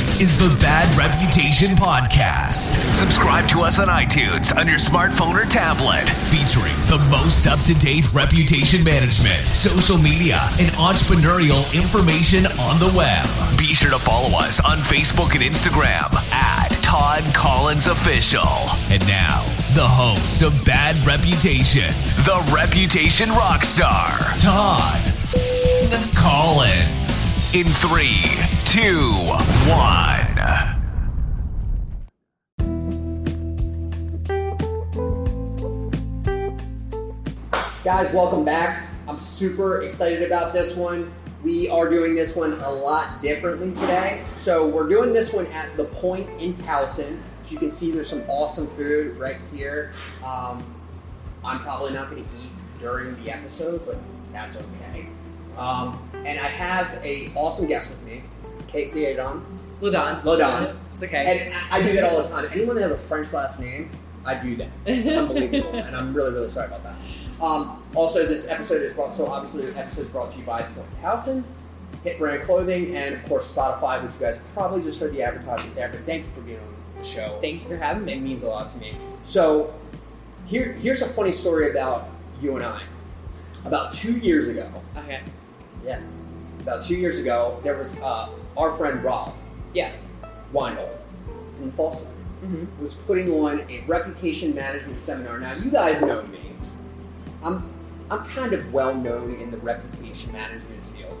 This is the Bad Reputation Podcast. Subscribe to us on iTunes on your smartphone or tablet, featuring the most up to date reputation management, social media, and entrepreneurial information on the web. Be sure to follow us on Facebook and Instagram at Todd Collins Official. And now, the host of Bad Reputation, the Reputation Rockstar, Todd Collins. In three, two, one. Guys, welcome back. I'm super excited about this one. We are doing this one a lot differently today. So we're doing this one at the Point in Towson. As you can see, there's some awesome food right here. Um, I'm probably not going to eat during the episode, but that's okay. Um, and I have a awesome guest with me, Kate Leodon. Ladon. Ladon. It's okay. And I do that all the time. Anyone that has a French last name, I do that. It's unbelievable, and I'm really, really sorry about that. Um, also, this episode is brought. So obviously, the episode is brought to you by Towson, Hit Brand Clothing, and of course Spotify, which you guys probably just heard the advertisement there. But thank you for being on the show. Thank you for having me. It means a lot to me. So, here, here's a funny story about you and I. About two years ago, Okay. yeah, about two years ago, there was uh, our friend Rob Yes. Weinhold from Fallston Mm-hmm. was putting on a reputation management seminar. Now, you guys know me. I'm I'm kind of well known in the reputation management field.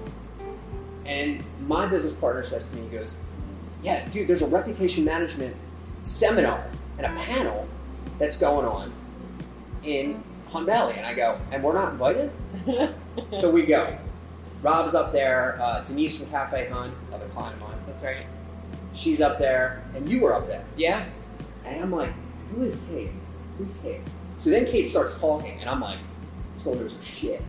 And my business partner says to me, he goes, Yeah, dude, there's a reputation management seminar and a panel that's going on in Hunt Valley. And I go, And we're not invited? so we go. Rob's up there, uh, Denise from Cafe Hon, another client of mine. That's right. She's up there, and you were up there. Yeah. And I'm like, who is Kate? Who's Kate? So then Kate starts talking, and I'm like, this girl knows shit,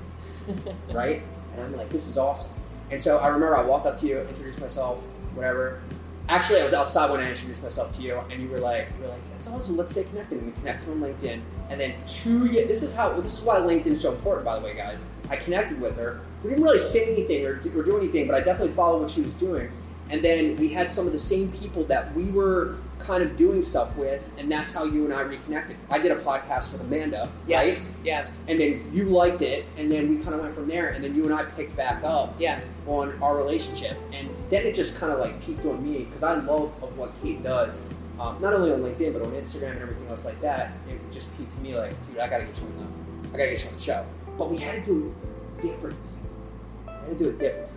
right? And I'm like, this is awesome. And so I remember I walked up to you, introduced myself, whatever. Actually, I was outside when I introduced myself to you, and you were like, you were like, that's awesome. Let's stay connected. And we connected on LinkedIn. And then two years. This is how. This is why LinkedIn's so important, by the way, guys. I connected with her. We didn't really say anything or, or do anything, but I definitely followed what she was doing. And then we had some of the same people that we were kind of doing stuff with, and that's how you and I reconnected. I did a podcast with Amanda, Yes. right? Yes. And then you liked it, and then we kind of went from there, and then you and I picked back up Yes. on our relationship, and then it just kind of like peaked on me because I love of what Kate does, um, not only on LinkedIn but on Instagram and everything else like that. It just peaked to me like, dude, I gotta get you on the, I gotta get you on the show. But we had to do it differently. To do it different.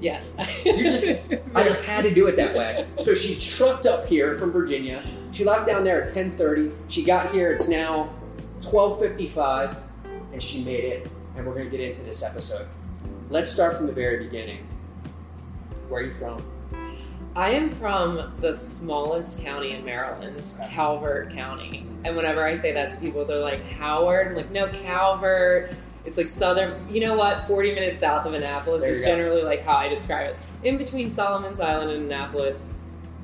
Yes. You just, I just had to do it that way. So she trucked up here from Virginia. She left down there at 10:30. She got here. It's now 12:55, and she made it. And we're gonna get into this episode. Let's start from the very beginning. Where are you from? I am from the smallest county in Maryland, Calvert County. And whenever I say that to people, they're like, Howard? I'm like, no, Calvert. It's like southern, you know what, 40 minutes south of Annapolis is go. generally like how I describe it. In between Solomon's Island and Annapolis,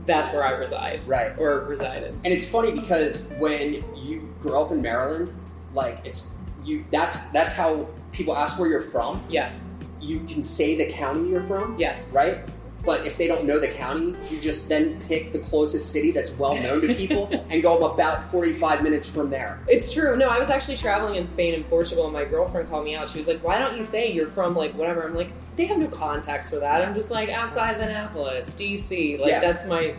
that's where I reside Right. or resided. And it's funny because when you grow up in Maryland, like it's you. That's that's how people ask where you're from. Yeah, You can say the county you're from. yes. right? But if they don't know the county, you just then pick the closest city that's well known to people and go about 45 minutes from there. It's true. No, I was actually traveling in Spain and Portugal, and my girlfriend called me out. She was like, "Why don't you say you're from like whatever?" I'm like, "They have no context for that." I'm just like outside of Annapolis, DC. Like Yeah. that's my.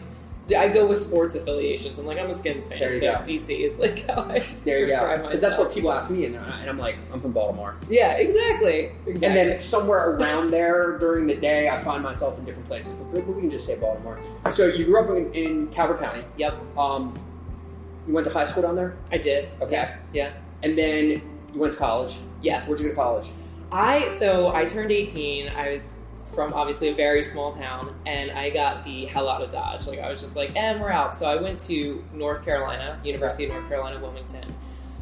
I go with sports affiliations. I'm like, I'm a Skins fan, There you so go. DC is like how I There you go. Because that's what people ask me, and, and I'm like, I'm from Baltimore. Yeah, exactly. Exactly. And then somewhere around there during the day, I find myself in different places. But we can just say Baltimore. So you grew up in, in Calvert County. yep, Um, you went to high school down there, I did. Okay. Yeah. and then you went to college. Yes. Where'd you go to college? I so I turned 18. I was from obviously a very small town, and I got the hell out of Dodge. Like I was just like, and we're out. So I went to North Carolina, University of North Carolina, Wilmington.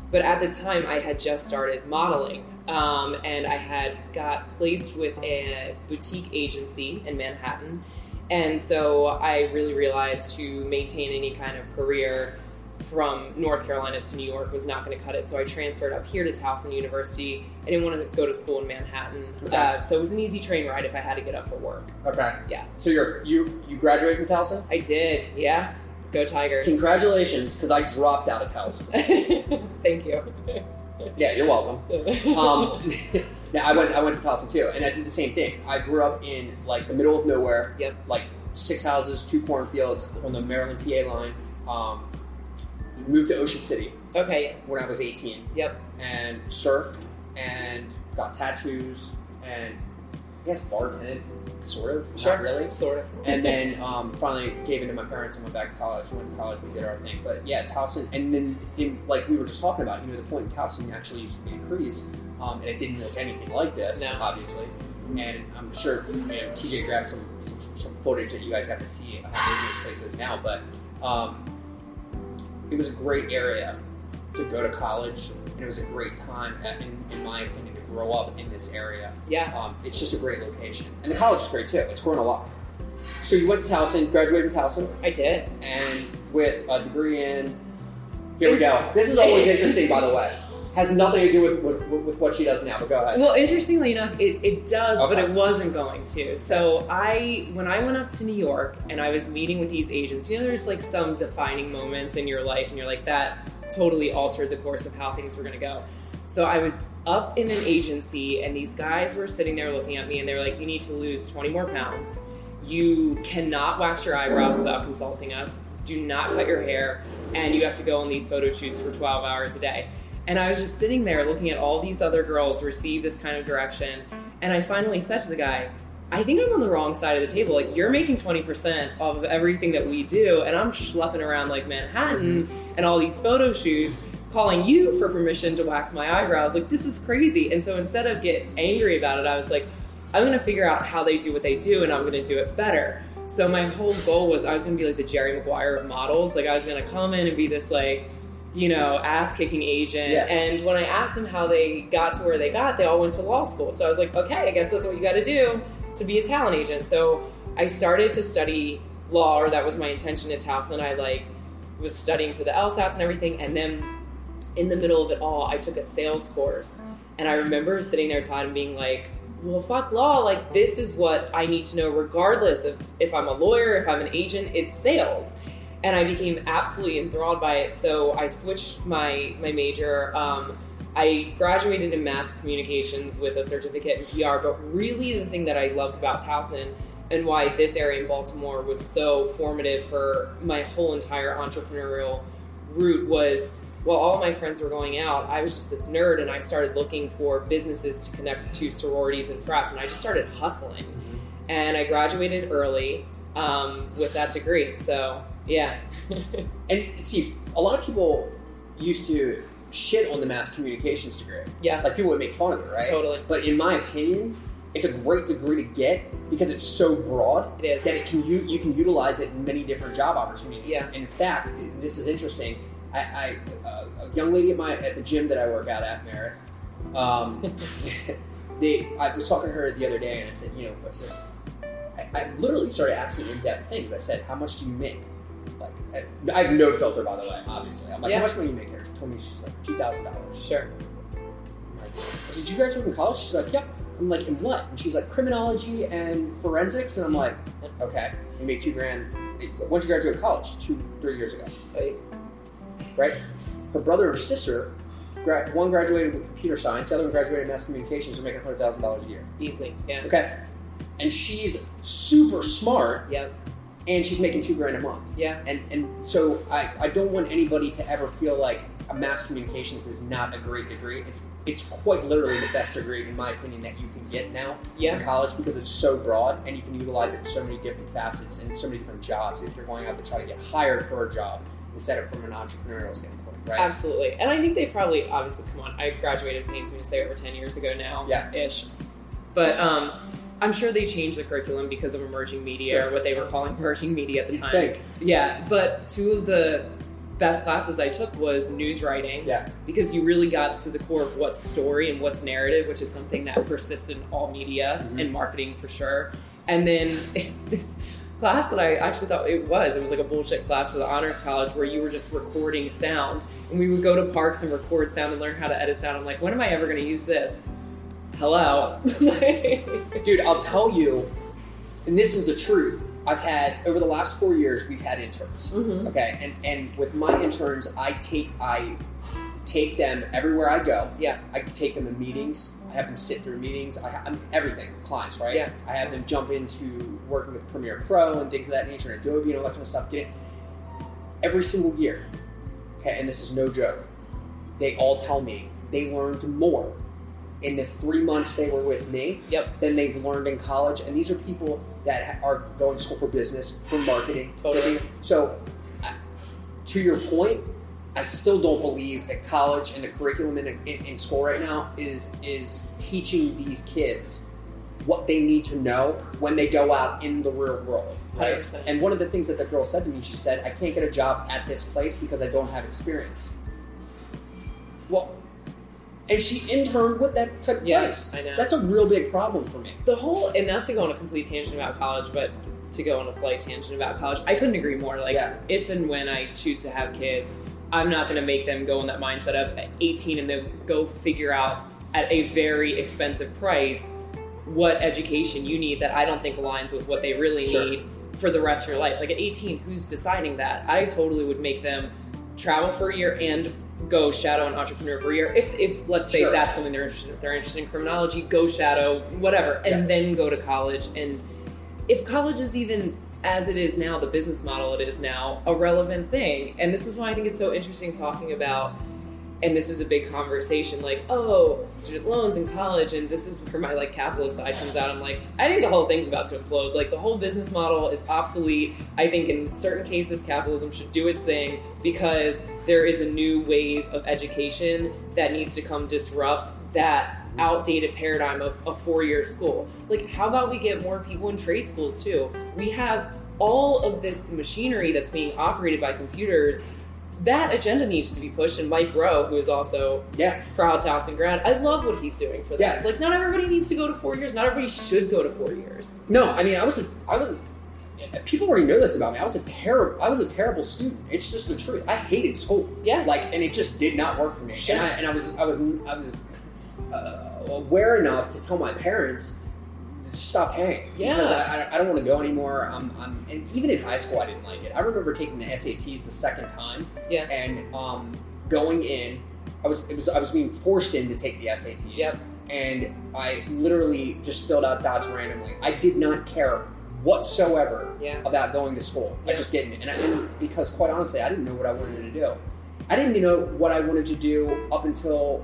But at the time, I had just started modeling, um, and I had got placed with a boutique agency in Manhattan. And so I really realized to maintain any kind of career from North Carolina to New York was not going to cut it, so I transferred up here to Towson University. I didn't want to go to school in Manhattan, Okay. uh, so it was an easy train ride if I had to get up for work. Okay. Yeah. So you're you you graduated from Towson? I did, yeah. Go Tigers! Congratulations, because I dropped out of Towson. Thank you. Yeah, you're welcome. Um, now I went I went to Towson too, and I did the same thing. I grew up in like the middle of nowhere. Yep. Like six houses, two cornfields on the Maryland PA line. Um, moved to Ocean City okay. when I was 18, Yep. and surfed and got tattoos and I guess bartended, sort of, not really. Sort of. And then um, finally gave in to my parents and went back to college. Went to college, we did our thing. But yeah, Towson, and then in, like we were just talking about, you know, the point in Towson actually used to be a crease, um, and it didn't look anything like this, No. obviously. And I'm sure you know, TJ grabbed some, some some footage that you guys got to see how amazing this place is now. But um, it was a great area to go to college, and it was a great time, at, in, in my opinion, to grow up in this area. Yeah. Um, it's just a great location, and the college is great too. It's grown a lot. So you went to Towson, graduated from Towson, I did. and with a degree in. Here we go. This is always interesting, by the way. Has nothing to do with, with, with what she does now. But go ahead. Well, interestingly enough, it, it does, but it wasn't going to. So I, when I went up to New York and I was meeting with these agents, you know, there's like some defining moments in your life, and you're like, that totally altered the course of how things were going to go. So I was up in an agency, and these guys were sitting there looking at me, and they were like, you need to lose 20 more pounds. You cannot wax your eyebrows without consulting us. Do not cut your hair, and you have to go on these photo shoots for 12 hours a day. And I was just sitting there looking at all these other girls receive this kind of direction. And I finally said to the guy, I think I'm on the wrong side of the table. Like, you're making 20% off of everything that we do, and I'm schlepping around like Manhattan mm-hmm. and all these photo shoots, calling you for permission to wax my eyebrows. Like, this is crazy. And so instead of get angry about it, I was like, I'm gonna figure out how they do what they do, and I'm gonna do it better. So my whole goal was I was gonna be like the Jerry Maguire of models. Like, I was gonna come in and be this like you know, ass kicking agent. Yeah. And when I asked them how they got to where they got, they all went to law school. So I was like, okay, I guess that's what you got to do to be a talent agent. So I started to study law, or that was my intention at Towson. I like was studying for the LSATs and everything. And then in the middle of it all, I took a sales course. And I remember sitting there, Todd, and being like, well, fuck law. Like, this is what I need to know, regardless of if I'm a lawyer, if I'm an agent, it's sales and I became absolutely enthralled by it. So I switched my my major. Um, I graduated in mass communications with a certificate in PR. But really, the thing that I loved about Towson and why this area in Baltimore was so formative for my whole entire entrepreneurial route was while all my friends were going out, I was just this nerd and I started looking for businesses to connect to sororities and frats, and I just started hustling. And I graduated early um, with that degree. So yeah. And see, a lot of people used to shit on the mass communications degree. yeah. Like people would make fun of it, right? Totally. But in my opinion, it's a great degree to get because it's so broad It is. that it can you you can utilize it in many different job opportunities. Yeah. In fact, this is interesting. I, I uh, a young lady at my at the gym that I work out at Merritt. Um, they I was talking to her the other day and I said, you know, I said, I, I literally started asking in depth things. I said, how much do you make? Like, I, I have no filter, by the way. Obviously, I'm like, Yeah. how much money you make here? She told me she's like two thousand dollars. Sure. I'm like, I said, Did you graduate from college? She's like, Yep. I'm like, In what? And she's like, Criminology and forensics. And I'm like, Okay, you make two grand. Once you graduate college, two, three years ago, Like, right? Her brother and her sister, gra- one graduated with computer science, the other one graduated in mass communications, They're making hundred thousand dollars a year. easily. Yeah. Okay, and she's super smart, Yep. And she's making two grand a month. Yeah. And and so I, I don't want anybody to ever feel like a mass communications is not a great degree. It's it's quite literally the best degree in my opinion that you can get now in college because it's so broad and you can utilize it in so many different facets and so many different jobs if you're going out to try to get hired for a job instead of from an entrepreneurial standpoint, right? Absolutely. And I think they probably, obviously, come on. I graduated, pains me to say, over 10 years ago now. Yeah. Ish. But um, I'm sure they changed the curriculum because of emerging media Sure. or what they were calling emerging media at the You'd time. think. Yeah. But two of the best classes I took was news writing. Yeah. because you really got to the core of what's story and what's narrative, which is something that persists in all media Mhm. and marketing for sure. And then this class that I actually thought it was. It was like a bullshit class for the honors college where you were just recording sound, and we would go to parks and record sound and learn how to edit sound. I'm like, when am I ever going to use this? Hello, dude. I'll tell you, and this is the truth. I've had over the last four years, we've had interns. Mhm. Okay, and and with my interns, I take I take them everywhere I go. Yeah. I take them in meetings. I have them sit through meetings. I have everything clients, right? Yeah. I have them jump into working with Premiere Pro and things of that nature, and Adobe and all that kind of stuff. Get it every single year. Okay, and this is no joke. They all tell me they learned more in the three months they were with me Yep. than they've learned in college. And these are people that are going to school for business, for marketing. Totally. So, to your point, I still don't believe that college and the curriculum in, in, in school right now is is teaching these kids what they need to know when they go out in the real world. Right? 100%. And one of the things that the girl said to me, she said, "I can't get a job at this place because I don't have experience." Well, and she interned with that type of Yeah, place. I know. That's a real big problem for me. the whole and not to go on a complete tangent about college but to go on a slight tangent about college i couldn't agree more like Yeah. if and when i choose to have kids i'm not going to make them go in that mindset of 18 and then go figure out at a very expensive price what education you need that i don't think aligns with what they really Sure. need for the rest of your life like at 18 who's deciding that i totally would make them travel for a year and go shadow an entrepreneur for a year if, if let's say Sure. that's something they're interested in if they're interested in criminology go shadow whatever and Yeah. then go to college and if college is even as it is now the business model it is now a relevant thing and this is why i think it's so interesting talking about and this is a big conversation like oh student loans in college and this is where my like capitalist side comes out. I'm like i think the whole thing's about to implode. Like the whole business model is obsolete. I think in certain cases capitalism should do its thing because there is a new wave of education that needs to come disrupt that outdated paradigm of a four-year school. Like how about we get more people in trade schools too? We have all of this machinery that's being operated by computers that agenda needs to be pushed. And Mike Rowe, who is also Yeah. proud Towson grad, I love what he's doing for that. Yeah. Like, not everybody needs to go to four years. Not everybody should go to four years. No, I mean, I was, a, I was. A, people already know this about me. I was a terrible, I was a terrible student. It's just the truth. I hated school. Yeah. Like, and it just did not work for me. Sure. And, I, and I was, I was, I was uh, aware enough to tell my parents stop paying Yeah. because I, I, don't want to go anymore. I'm, I'm, and even in high school, I didn't like it. I remember taking the SATs the second time Yeah. and um, going in. I was, it was, I was being forced in to take the SATs. Yep. And I literally just filled out dots randomly. I did not care whatsoever Yeah. about going to school. I just didn't, and, I, and because quite honestly, I didn't know what I wanted to do. I didn't even know what I wanted to do up until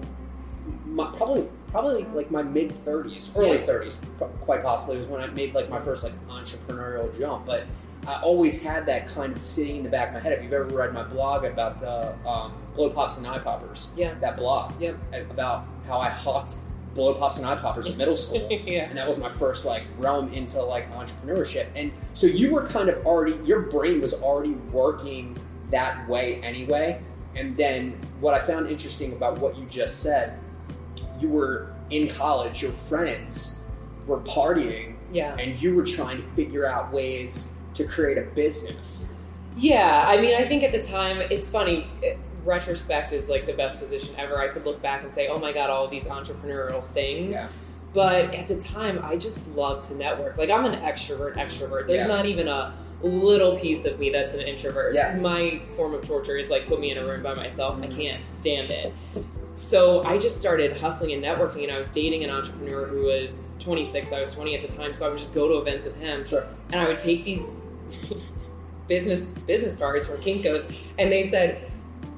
my, probably probably like my mid thirties, early thirties, quite possibly was when I made like my first like entrepreneurial jump. But I always had that kind of sitting in the back of my head. If you've ever read my blog about the um, blow pops and eye poppers, Yeah. that blog Yep. about how I hawked blow pops and eye poppers in middle school yeah. and that was my first like realm into like entrepreneurship and so you were kind of already your brain was already working that way anyway and then what i found interesting about what you just said you were in college your friends were partying Yeah. and you were trying to figure out ways to create a business Yeah, I mean, I think at the time, it's funny. It, retrospect is like the best position ever. I could look back and say, "Oh my god, all of these entrepreneurial things." Yeah. But at the time, I just love to network. Like I'm an extrovert, extrovert. There's Yeah. not even a little piece of me that's an introvert. Yeah. My form of torture is like put me in a room by myself. I mm-hmm. can't stand it. So I just started hustling and networking, and I was dating an entrepreneur who was 26. I was 20 at the time, so I would just go to events with him sure and I would take these business business cards from Kinkos, and they said,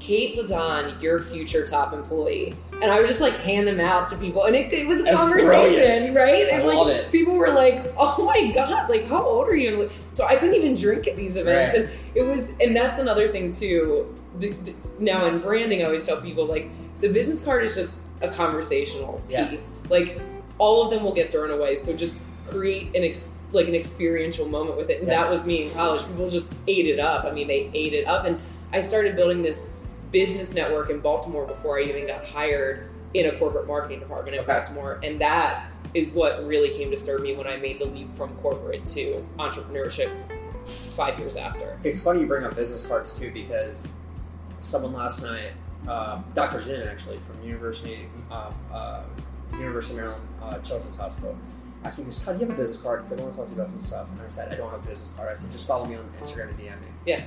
"Kate Ladon, your future top employee," and I would just like hand them out to people, and it, it was a That's conversation, right? I And like love it. people were like, "Oh my god, like how old are you?" And, like, so I couldn't even drink at these events, Right. and it was, and that's another thing too. D- d- now in branding, I always tell people like the business card is just a conversational Yeah. piece, like all of them will get thrown away. So just create an ex- like an experiential moment with it. And Yeah. that was me in college. People just ate it up. I mean, they ate it up. And I started building this business network in Baltimore before I even got hired in a corporate marketing department in Okay. Baltimore. And that is what really came to serve me when I made the leap from corporate to entrepreneurship five years after. It's funny you bring up business cards too because someone last night, uh, Dr. Zinn actually from University uh, uh, University of Maryland uh, Children's Hospital, asked me, Todd, do you have a business card? He said, I want to talk to you about some stuff. And I said, I don't have a business card. I said, just follow me on Instagram and DM me. Yeah.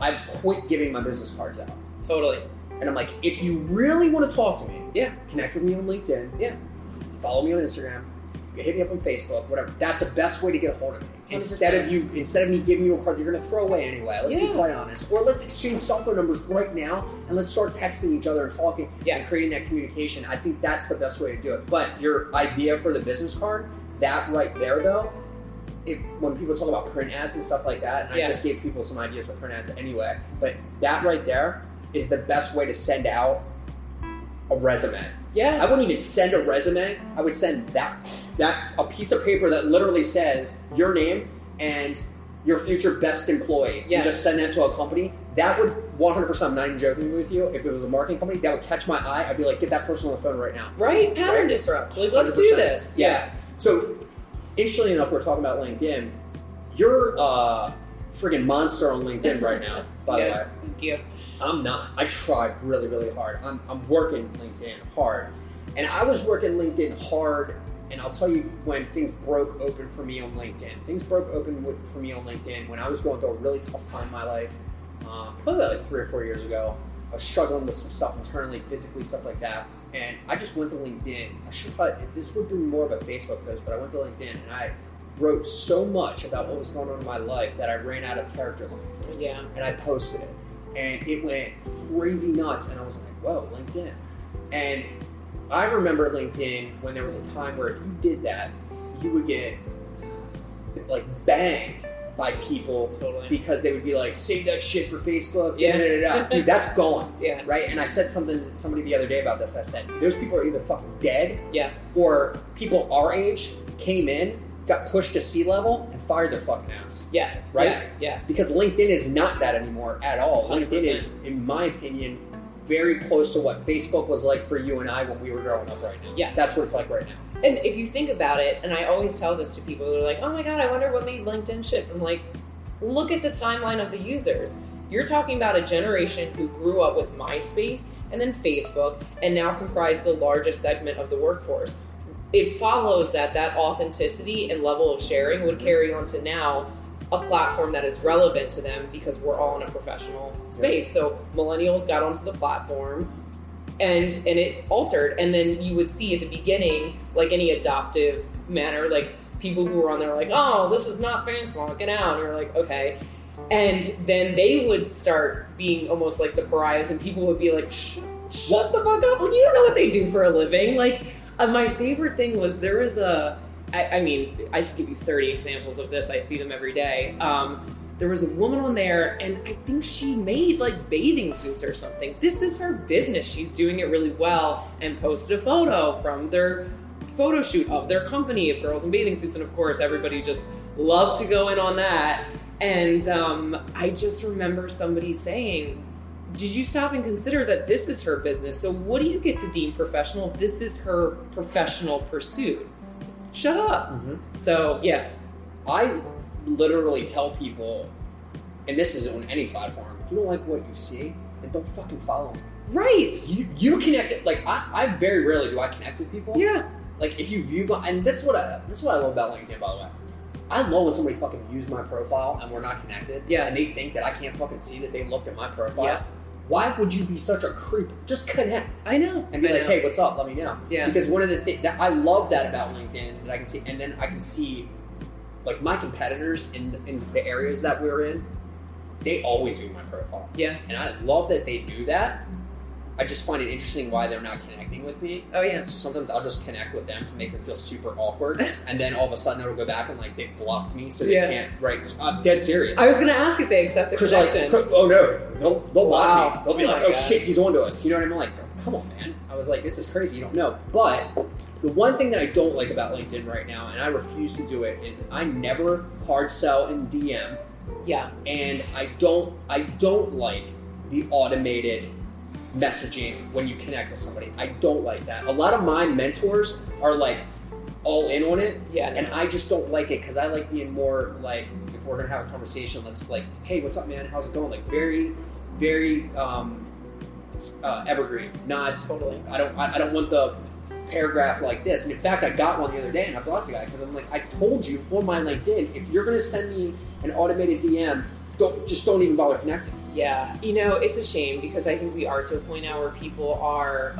I've quit giving my business cards out. Totally. And I'm like, if you really want to talk to me, Yeah. connect with me on LinkedIn. Yeah. Follow me on Instagram. Hit me up on Facebook, whatever. That's the best way to get a hold of me. Instead of you, instead of me giving you a card that you're gonna throw away anyway. Let's be quite honest. Or let's exchange cell phone numbers right now and let's start texting each other and talking and creating that communication. I think that's the best way to do it. But your idea for the business card, that right there though, it, when people talk about print ads and stuff like that, and Yeah. I just gave people some ideas for print ads anyway, but that right there is the best way to send out a resume. Yeah. I wouldn't even send a resume. I would send that that a piece of paper that literally says your name and your future best employee. Yes. And just send that to a company. That would 100%. I'm not even joking with you. If it was a marketing company, that would catch my eye. I'd be like, get that person on the phone right now. right? Pattern Right. disrupt. Like, let's do 100%. this. Yeah. So, interestingly enough, we're talking about LinkedIn. You're a friggin' monster on LinkedIn right now. By the Yeah. way, Thank you. I'm not. I tried really, really hard. I'm, I'm working LinkedIn hard. And I was working LinkedIn hard, and I'll tell you when things broke open for me on LinkedIn. Things broke open for me on LinkedIn when I was going through a really tough time in my life, um, probably about like three or four years ago. I was struggling with some stuff internally, physically, stuff like that. And I just went to LinkedIn. I should probably, this would be more of a Facebook post, but I went to LinkedIn and I wrote so much about what was going on in my life that I ran out of character length Yeah. and I posted it, and it went crazy nuts. And I was like, "Whoa, LinkedIn!" And I remember LinkedIn when there was a time where if you did that, you would get like banged by people Totally. because they would be like, "Save that shit for Facebook." Yeah. da, da, da, da." dude, that's gone. Yeah. Right, and I said something to somebody the other day about this. I said, "Those people are either fucking dead, Yes. or people our age came in, got pushed to C-level, and fired their fucking ass." Yes. Right? Yes. Yes. Because LinkedIn is not that anymore at all. 100%. LinkedIn is, in my opinion, very close to what Facebook was like for you and I when we were growing up right now. Yes. That's what it's like right now. And if you think about it, and I always tell this to people who are like, oh my god, I wonder what made LinkedIn shift. I'm like, look at the timeline of the users. You're talking about a generation who grew up with MySpace and then Facebook and now comprise the largest segment of the workforce. It follows that that authenticity and level of sharing would mm-hmm. carry on to now a platform that is relevant to them because we're all in a professional space. So millennials got onto the platform and and it altered. And then you would see at the beginning like any adoptive manner like people who were on there like oh this is not facebook get out. And you're like okay. And then they would start being almost like the pariahs and people would be like shut the fuck up. Like you don't know what they do for a living. Like uh, my favorite thing was there was a I, I mean i could give you 30 examples of this. I see them every day. Um, there was a woman on there and i think she made like bathing suits or something. This is her business. She's doing it really well and posted a photo from their photo shoot of their company of girls in bathing suits and of course everybody just loved to go in on that. And um, i just remember somebody saying did you stop and consider that this is her business? So what do you get to deem professional if this is her professional pursuit shut up mm-hmm. so yeah I literally tell people, and this is on any platform, if you don't like what you see, then don't fucking follow me. right You, you connect, like, I, I very rarely do I connect with people. yeah Like, if you view my, and this is what I, this is what I love about LinkedIn, by the way. I love when somebody fucking views my profile and we're not connected. Yeah. And they think that I can't fucking see that they looked at my profile. yes Why would you be such a creep? Just connect i know and be I like, know. hey, what's up? Let me know. Yeah. Because one of the things that I love that about LinkedIn that I can see, and then I can see, like my competitors in in the areas that we're in, they always view my profile, yeah and I love that they do that. I just find it interesting why they're not connecting with me. oh yeah So sometimes I'll just connect with them to make them feel super awkward, and then all of a sudden it'll go back and like they blocked me, so they Yeah. can't. Right? I'm dead serious. I was going to ask if they accept the Because like, connection. oh no, they'll, they'll block me. They'll be Oh like, oh God. shit, he's onto us. You know what I mean? Like, come on, man. I was like, this is crazy. You don't know. But the one thing that I don't like about LinkedIn right now, and I refuse to do it, is I never hard sell in DM, yeah, and I don't, I don't like the automated messaging when you connect with somebody. I don't like that. A lot of my mentors are like all in on it, yeah, and I just don't like it because I like being more like if we're gonna have a conversation, let's like, hey, what's up, man? How's it going? Like very, very um, uh, evergreen. Not Totally. I don't. I, I don't want the paragraph like this. And in fact, I got one the other day, and I blocked the guy because I'm like, I told you on my LinkedIn, if you're gonna send me an automated DM, don't just don't even bother connecting. Yeah, you know, it's a shame because I think we are to a point now where people are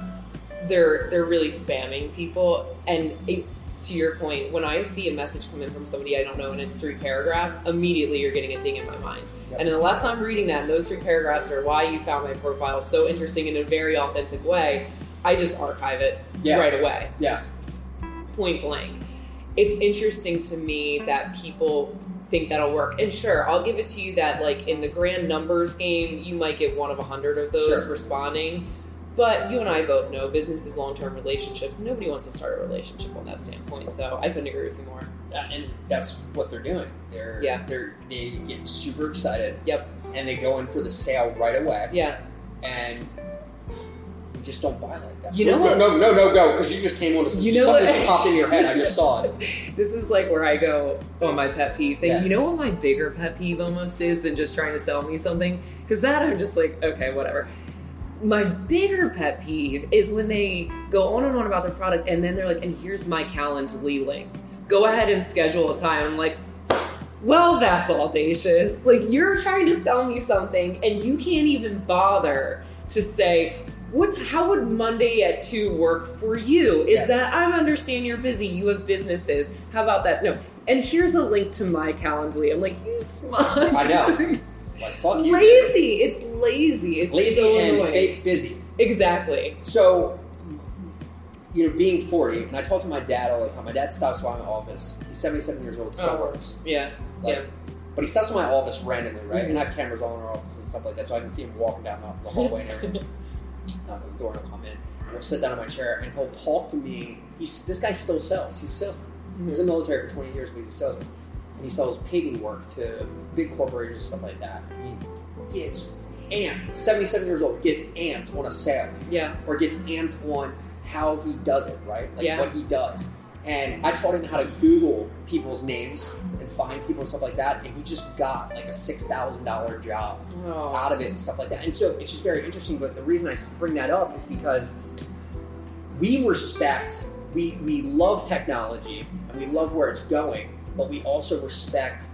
they're they're really spamming people and it, to your point, when I see a message come in from somebody I don't know and it's three paragraphs, immediately you're getting a ding in my mind. Yep. And unless I'm reading that and those three paragraphs are why you found my profile so interesting in a very authentic way, I just archive it Yeah. right away. Yeah. Just point blank. It's interesting to me that people think that'll work. And sure, I'll give it to you that like in the grand numbers game, you might get one of a hundred of those Sure. responding. But you and I both know business is long term relationships. Nobody wants to start a relationship on that standpoint. So I couldn't agree with you more. Uh, and that's what they're doing. They're Yeah. They're they get super excited. Yep. And they go in for the sale right away, Yeah. and just don't buy like that. You know Go- what? No, no, no, go because you just came on to You know something what? just popped in your head. I just saw it. This is like where I go on my pet peeve thing. Yeah. You know what my bigger pet peeve almost is than just trying to sell me something? Because that I'm just like, okay, whatever. My bigger pet peeve is when they go on and on about their product and then they're like, and here's my Calendly link. Go ahead and schedule a time. I'm like, well, that's audacious. Like, you're trying to sell me something and you can't even bother to say, what, how would Monday at 2 work for you? Is Yeah. that I understand you're busy, you have businesses. How about that? No. And here's a link to my Calendly. I'm like, you smug. I know. Like fuck you. lazy. It's lazy. It's Lazy so and annoying. fake busy. Exactly. So, you know, being 40, and I talk to my dad all the time. My dad stops by my office. He's 77 years old, still Oh. works. Yeah. Like, yeah. But he stops by my office randomly, right? Mhm. And I have cameras all in our office and stuff like that, so I can see him walking down the, the hallway and everything. Knock on the door and he'll come in. And he'll sit down in my chair and he'll talk to me. He's this guy still sells. He's a salesman. He was in the military for 20 years, but he's a salesman. And he sells paving work to big corporations and stuff like that. He gets amped. 77 years old, gets amped on a sale Yeah. or gets amped on how he does it, right? Like Yeah. what he does. And I taught him how to Google people's names and find people and stuff like that, and he just got like a six thousand dollar job Oh. out of it and stuff like that. And so it's just very interesting. But the reason I bring that up is because we respect, we we love technology and we love where it's going, but we also respect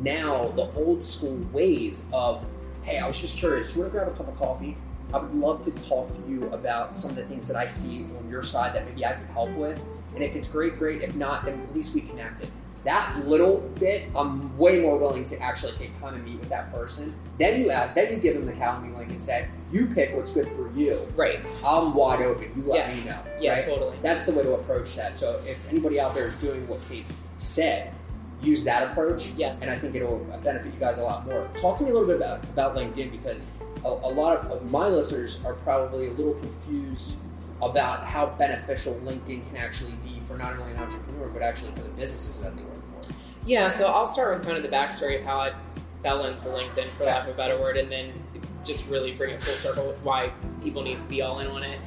now the old school ways of, hey, I was just curious, you want to grab a cup of coffee? I would love to talk to you about some of the things that I see on your side that maybe I could help with. And if it's great, great. If not, then at least we connected. That little bit, I'm way more willing to actually take time and meet with that person. Then you add, then you give them the calendar link and say, you pick what's good for you. Right. I'm wide open. You let Yes. me know. Yeah, right? totally. That's the way to approach that. So if anybody out there is doing what Kate said, use that approach. Yes. And I think it'll benefit you guys a lot more. Talk to me a little bit about, about LinkedIn because a, a lot of, of my listeners are probably a little confused about how beneficial LinkedIn can actually be for not only an entrepreneur but actually for the businesses that they work for. Yeah, so I'll start with kind of the backstory of how I fell into LinkedIn, for lack of a better word, and then just really bring it full circle with why people need to be all in on it.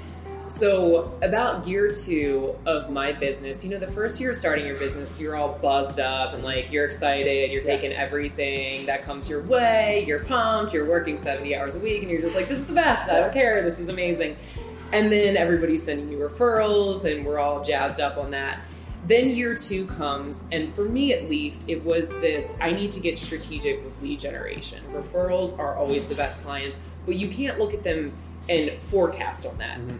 So, about year two of my business, you know, the first year of starting your business, you're all buzzed up and like you're excited, you're Yeah. taking everything that comes your way, you're pumped, you're working 70 hours a week, and you're just like, this is the best, I don't care, this is amazing. And then everybody's sending you referrals, and we're all jazzed up on that. Then year two comes, and for me at least, it was this I need to get strategic with lead generation. Referrals are always the best clients, but you can't look at them and forecast on that. Mm-hmm.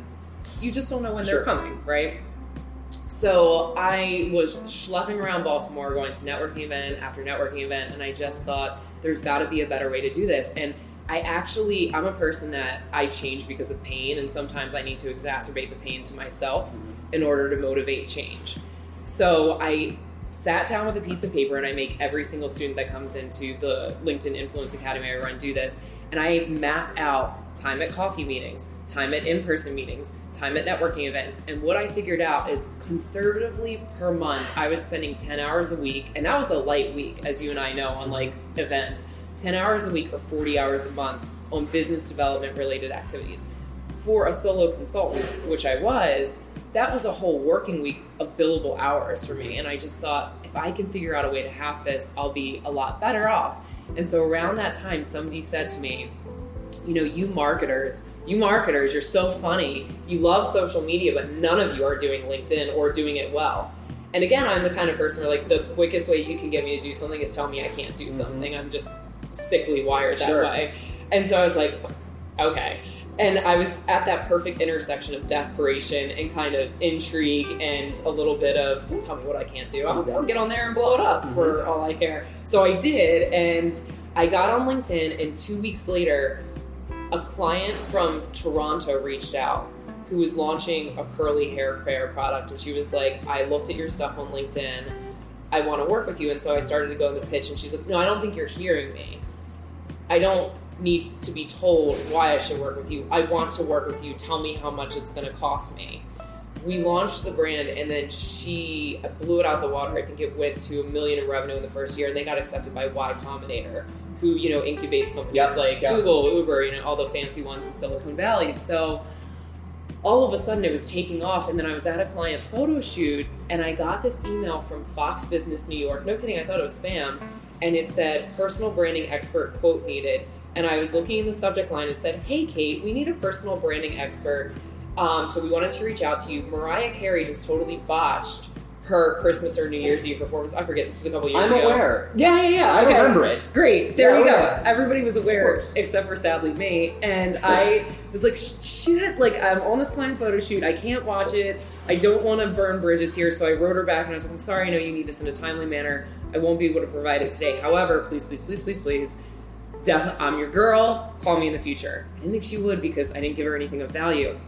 You just don't know when Sure. they're coming, right? So I was schlepping around Baltimore, going to networking event after networking event, and I just thought there's got to be a better way to do this. And I actually, I'm a person that I change because of pain, and sometimes I need to exacerbate the pain to myself in order to motivate change. So I sat down with a piece of paper and I make every single student that comes into the LinkedIn Influence Academy I run do this. And I mapped out time at coffee meetings, time at in person meetings, time at networking events. And what I figured out is conservatively per month, I was spending 10 hours a week. And that was a light week, as you and I know, on like events 10 hours a week or 40 hours a month on business development related activities. For a solo consultant, which I was, that was a whole working week of billable hours for me. And I just thought, if I can figure out a way to hack this, I'll be a lot better off. And so around that time, somebody said to me, you know, you marketers, you marketers, you're so funny. You love social media, but none of you are doing LinkedIn or doing it well. And again, I'm the kind of person where like the quickest way you can get me to do something is tell me I can't do mm-hmm. something. I'm just sickly wired that Sure. way. And so I was like, okay. And I was at that perfect intersection of desperation and kind of intrigue and a little bit of don't tell me what I can't do. I'll, I'll get on there and blow it up mm-hmm. for all I care. So I did, and I got on LinkedIn, and two weeks later, a client from Toronto reached out who was launching a curly hair care product, and she was like, "I looked at your stuff on LinkedIn. I want to work with you." And so I started to go in the pitch, and she's like, "No, I don't think you're hearing me. I don't need to be told why I should work with you. I want to work with you. Tell me how much it's going to cost me." We launched the brand, and then she uh, blew it out the water. I think it went to a million in revenue in the first year, and they got accepted by Y Combinator, who you know incubates companies Yep, like yep. Google, Uber, you know all the fancy ones in Silicon Valley. So all of a sudden it was taking off and then i was at a client photo shoot and i got this email from fox business new york no kidding i thought it was spam and it said personal branding expert quote needed and i was looking in the subject line it said hey kate we need a personal branding expert um, so we wanted to reach out to you mariah carey just totally botched her christmas or new year's eve performance i forget this was a couple years ago. I'm aware. yeah yeah yeah I okay. remember it. Great, there Yeah, you oh, go. yeah. Everybody was aware, except for sadly me. And I was like, shit, like I'm on this client photo shoot. I can't watch it. I don't want to burn bridges here. So I wrote her back and I was like, I'm sorry, I know you need this in a timely manner. I won't be able to provide it today. However, please, please, please, please, please, definitely, I'm your girl. Call me in the future. I didn't think she would because I didn't give her anything of value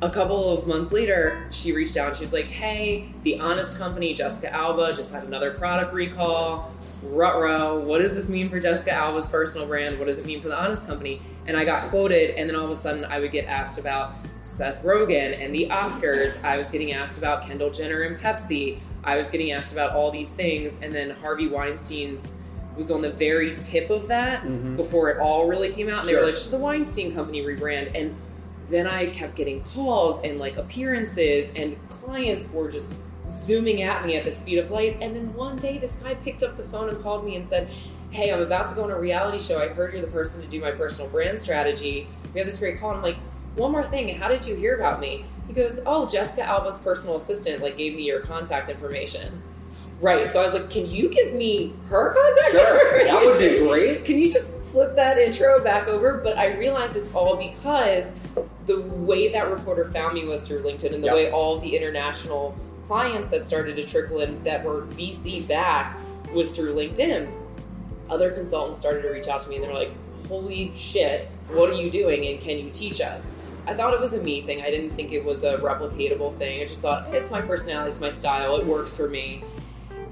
a couple of months later, she reached out and she was like, Hey, the Honest Company, Jessica Alba, just had another product recall. Rutro, what does this mean for Jessica Alba's personal brand? What does it mean for the Honest Company? And I got quoted, and then all of a sudden I would get asked about Seth Rogen and the Oscars. I was getting asked about Kendall Jenner and Pepsi. I was getting asked about all these things, and then Harvey Weinstein's was on the very tip of that Mhm. before it all really came out. And they were like, should the Weinstein Company rebrand? And then I kept getting calls and like appearances, and clients were just zooming at me at the speed of light. And then one day, this guy picked up the phone and called me and said, Hey, I'm about to go on a reality show. I heard you're the person to do my personal brand strategy. We have this great call. And I'm like, One more thing. How did you hear about me? He goes, Oh, Jessica Alba's personal assistant like gave me your contact information. Right. So I was like, Can you give me her contact Sure, that would be great. Can you just flip that intro back over? But I realized it's all because the way that reporter found me was through LinkedIn and the Yep. way all the international clients that started to trickle in that were VC backed was through LinkedIn. Other consultants started to reach out to me and they're like, Holy shit, what are you doing and can you teach us? I thought it was a me thing. I didn't think it was a replicatable thing. I just thought it's my personality, it's my style, it works for me.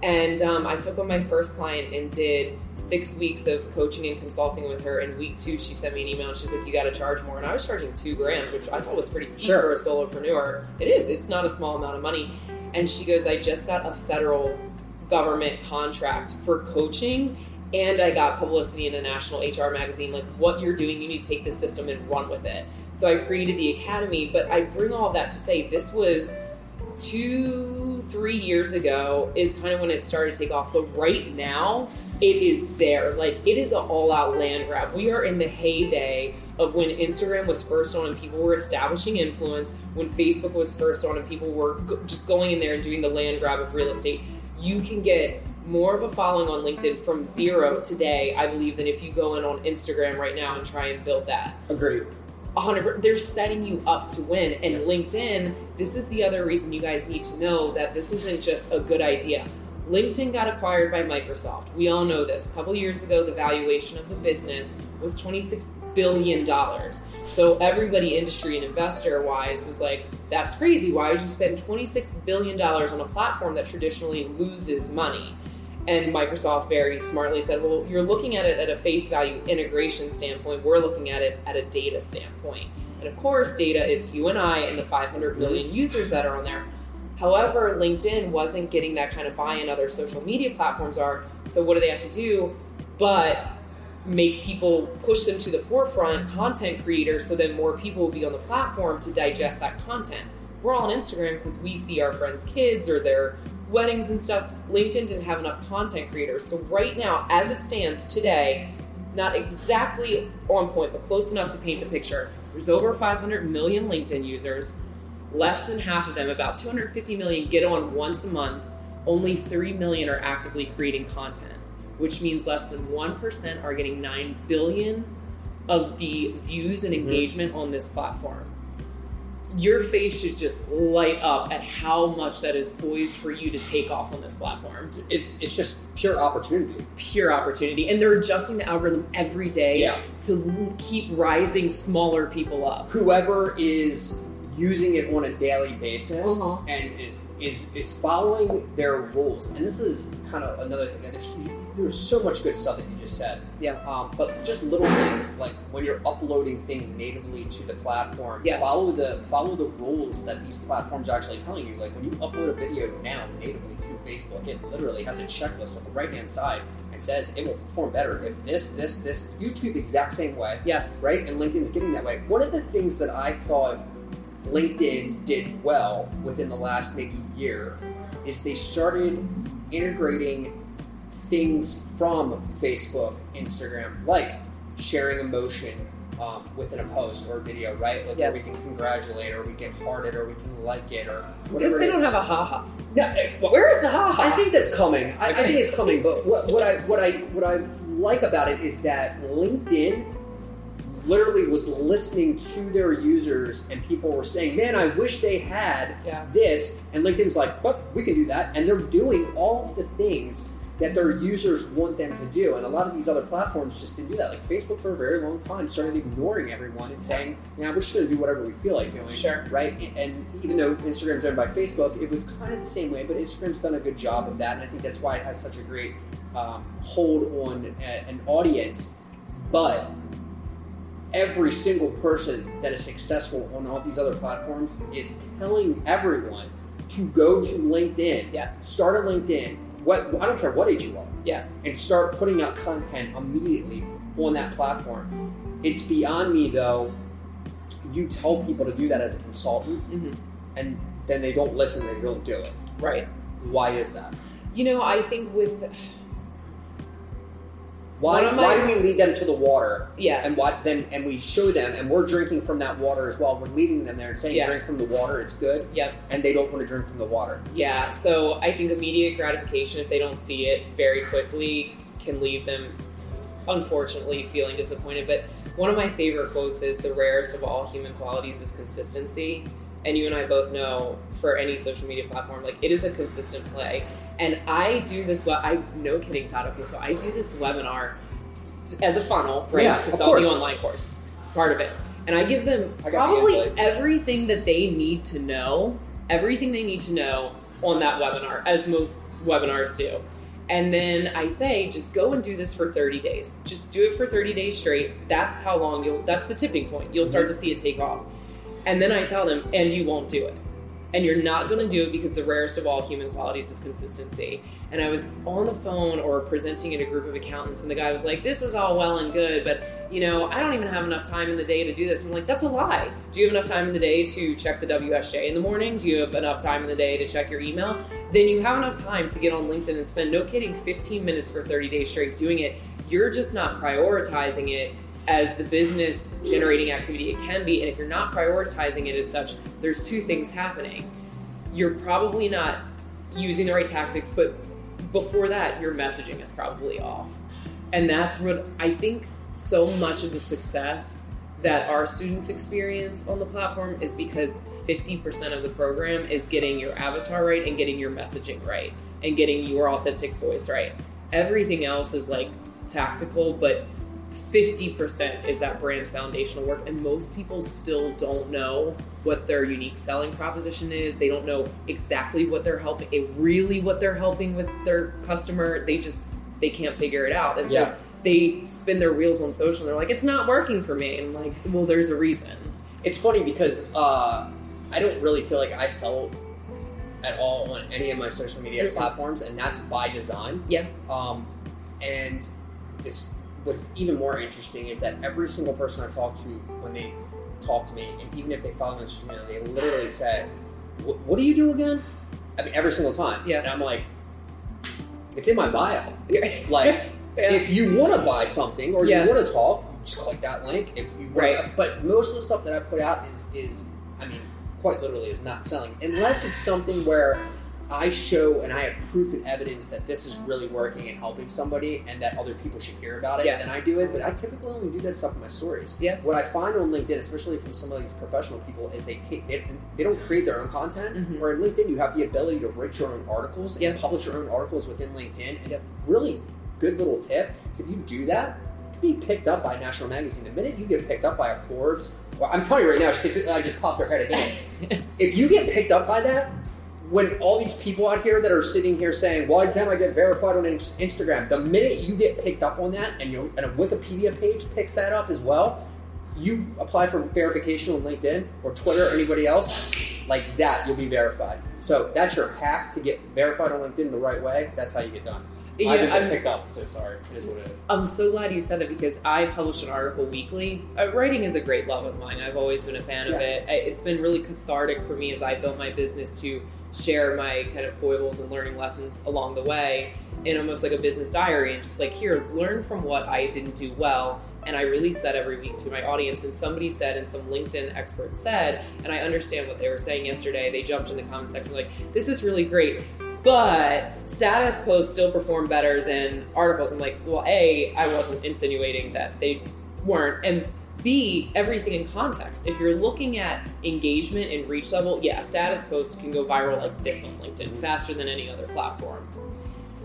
And um, I took on my first client and did six weeks of coaching and consulting with her. And week two, she sent me an email and she's like, "You got to charge more." And I was charging two grand, which I thought was pretty steep Sure. for a solopreneur. It is. It's not a small amount of money. And she goes, "I just got a federal government contract for coaching." And I got publicity in a national HR magazine. Like, what you're doing, you need to take this system and run with it. So I created the academy. But I bring all that to say this was two, three years ago is kind of when it started to take off. But right now, it is there. Like it is an all-out land grab. We are in the heyday of when Instagram was first on and people were establishing influence. When Facebook was first on and people were just going in there and doing the land grab of real estate. You can get more of a following on LinkedIn from zero today, I believe, than if you go in on Instagram right now and try and build that. Agreed. 100 they're setting you up to win. And linkedin this is the other reason you guys need to know that this isn't just a good idea. Linkedin got acquired by microsoft. We all know this. A couple years ago the valuation of the business was 26 billion dollars. So everybody industry and investor wise was like that's crazy. Why would you spend 26 billion dollars on a platform that traditionally loses money and Microsoft very smartly said, well, you're looking at it at a face value integration standpoint. We're looking at it at a data standpoint. And of course, data is you and I and the 500 mm-hmm. million users that are on there. However, LinkedIn wasn't getting that kind of buy in other social media platforms are. So, what do they have to do? But make people push them to the forefront, content creators, so then more people will be on the platform to digest that content. We're all on Instagram because we see our friends' kids or their weddings and stuff, LinkedIn didn't have enough content creators. So right now, as it stands today, not exactly on point, but close enough to paint the picture. There's over 500 million LinkedIn users. Less than half of them, about 250 million, get on once a month. Only 3 million are actively creating content, which means less than 1% are getting 9 billion of the views and mm-hmm. engagement on this platform. Your face should just light up at how much that is poised for you to take off on this platform. It, it's just pure opportunity. Pure opportunity. And they're adjusting the algorithm every day Yeah. to keep rising smaller people up. Whoever is using it on a daily basis Uh-huh. and is is is following their rules, and this is kind of another thing. There's, so much good stuff that you just said. Yeah. Um, but just little things like when you're uploading things natively to the platform, Yes. follow the follow the rules that these platforms are actually telling you. Like when you upload a video now natively to Facebook, it literally has a checklist on the right hand side and says it will perform better if this, this, this. YouTube exact same way, Yes. right? And LinkedIn's getting that way. One of the things that I thought LinkedIn did well within the last maybe year is they started integrating things from Facebook, Instagram, like sharing emotion um, within a post or a video, right? Like where we can congratulate or we can heart it or we can like it or Because they don't have a haha. No, eh, well, Where's the haha? I think that's coming. I, I think it's coming. But what, what I what I what I like about it is that LinkedIn literally was listening to their users, and people were saying, "Man, I wish they had Yeah. this." And LinkedIn's like, "But we can do that," and they're doing all of the things that their users want them to do. And a lot of these other platforms just didn't do that. Like Facebook, for a very long time, started ignoring everyone and saying, "Yeah, we're just going to do whatever we feel like doing." Sure. right? And even though Instagram's owned by Facebook, it was kind of the same way, but Instagram's done a good job of that, and I think that's why it has such a great um, hold on a, an audience. But every single person that is successful on all these other platforms is telling everyone to go to LinkedIn, Yes. start a LinkedIn. What I don't care what age you are, Yes. and start putting out content immediately on that platform. It's beyond me though. You tell people to do that as a consultant, hmm and then they don't listen. They don't do it. Right. Why is that? You know, I think with Why? Why do we lead them to the water? yeah, And what then? And we show them, and we're drinking from that water as well. We're leading them there and saying, Yeah. "Drink from the water. It's good." Yep. And they don't want to drink from the water. Yeah, so I think immediate gratification, if they don't see it very quickly, can leave them unfortunately feeling disappointed. But one of my favorite quotes is the rarest of all human qualities is consistency. And you and I both know for any social media platform, like it is a consistent play. And I do this, we- I no kidding, Todd. Okay, so I do this webinar as a funnel, right, Yeah, to sell the online course. It's part of it. And I give them I probably everything that they need to know, everything they need to know on that webinar, as most webinars do. And then I say, just go and do this for 30 days. Just do it for 30 days straight. That's how long you'll, that's the tipping point. You'll start to see it take off. And then I tell them, and you won't do it. And you're not going to do it because the rarest of all human qualities is consistency. And I was on the phone or presenting at a group of accountants, and the guy was like, This is all well and good, but you know, I don't even have enough time in the day to do this. I'm like, That's a lie. Do you have enough time in the day to check the WSJ in the morning? Do you have enough time in the day to check your email? Then you have enough time to get on LinkedIn and spend, no kidding, 15 minutes for 30 days straight doing it. You're just not prioritizing it as the business generating activity it can be. And if you're not prioritizing it as such, there's two things happening. You're probably not using the right tactics, but before that, your messaging is probably off. And that's what I think so much of the success that our students experience on the platform is because 50% of the program is getting your avatar right and getting your messaging right and getting your authentic voice right. Everything else is like tactical, but 50% is that brand foundational work and most people still don't know what their unique selling proposition is they don't know exactly what they're helping eh, really what they're helping with their customer they just they can't figure it out and so Yeah. they spin their wheels on social and they're like it's not working for me and I'm like well there's a reason It's funny because uh, I don't really feel like I sell at all on any of my social media Mm-mm. platforms, and that's by design. yeah Um, and it's what's even more interesting is that every single person I talk to when they talk to me, and even if they follow me on social media, they literally said, "What do you do again?" I mean, every single time. Yeah. And I'm like, it's in my bio. Like, Yeah. if you want to buy something or Yeah. you want to talk, just click that link. If you wanna, Right. But most of the stuff that I put out is is I mean, quite literally is not selling unless it's something where I show and I have proof and evidence that this is really working and helping somebody and that other people should hear about it. Yes. Then I do it. But I typically only do that stuff in my stories. Yeah. What I find on LinkedIn, especially from some of these professional people, is they take they, they don't create their own content. Mhm. Where in LinkedIn, you have the ability to write your own articles and publish your own articles within LinkedIn. And Yep. really good little tip is if you do that, you can be picked up by a national magazine. The minute you get picked up by a Forbes, well, I'm telling you right now, I just popped their head again. if you get picked up by that, when all these people out here that are sitting here saying, "Why can't I get verified on Instagram?" The minute you get picked up on that, and you and a Wikipedia page picks that up as well, you apply for verification on LinkedIn or Twitter or anybody else, like that, you'll be verified. So that's your hack to get verified on LinkedIn the right way. That's how you get done. I Yeah, didn't I'm- picked up, so sorry. It is what it is. I'm so glad you said that because I publish an article weekly. Uh, writing is a great love of mine. I've always been a fan of it. It's been really cathartic for me as I built my business to share my kind of foibles and learning lessons along the way in almost like a business diary and just like here, learn from what I didn't do well. And I release that every week to my audience. And somebody said, and some LinkedIn expert said, and I understand what they were saying yesterday. They jumped in the comment section like, "This is really great." but status posts still perform better than articles. I'm like, well, A, I wasn't insinuating that they weren't, and B, everything in context. If you're looking at engagement and reach level, yeah, status posts can go viral like this on LinkedIn faster than any other platform.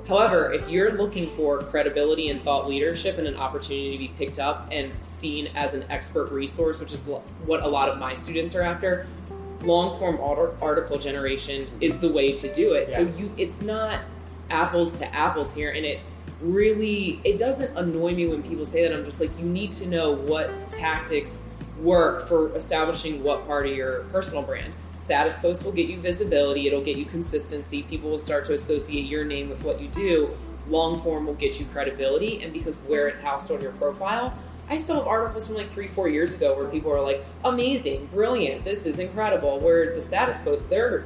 However, if you're looking for credibility and thought leadership and an opportunity to be picked up and seen as an expert resource, which is what a lot of my students are after, long form article generation is the way to do it. So you it's not apples to apples here and it really it doesn't annoy me when people say that I'm just like you need to know what tactics work for establishing what part of your personal brand. Status post will get you visibility, it'll get you consistency, people will start to associate your name with what you do. Long form will get you credibility and because where it's housed on your profile, I still have articles from like three, four years ago where people are like, amazing, brilliant, this is incredible. Where the status posts, they're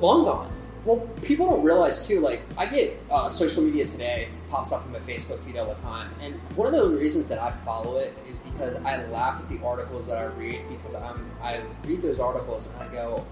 long gone. Well, people don't realize too. Like, I get uh, social media today pops up in my Facebook feed all the time, and one of the reasons that I follow it is because I laugh at the articles that I read because I'm I read those articles and I go,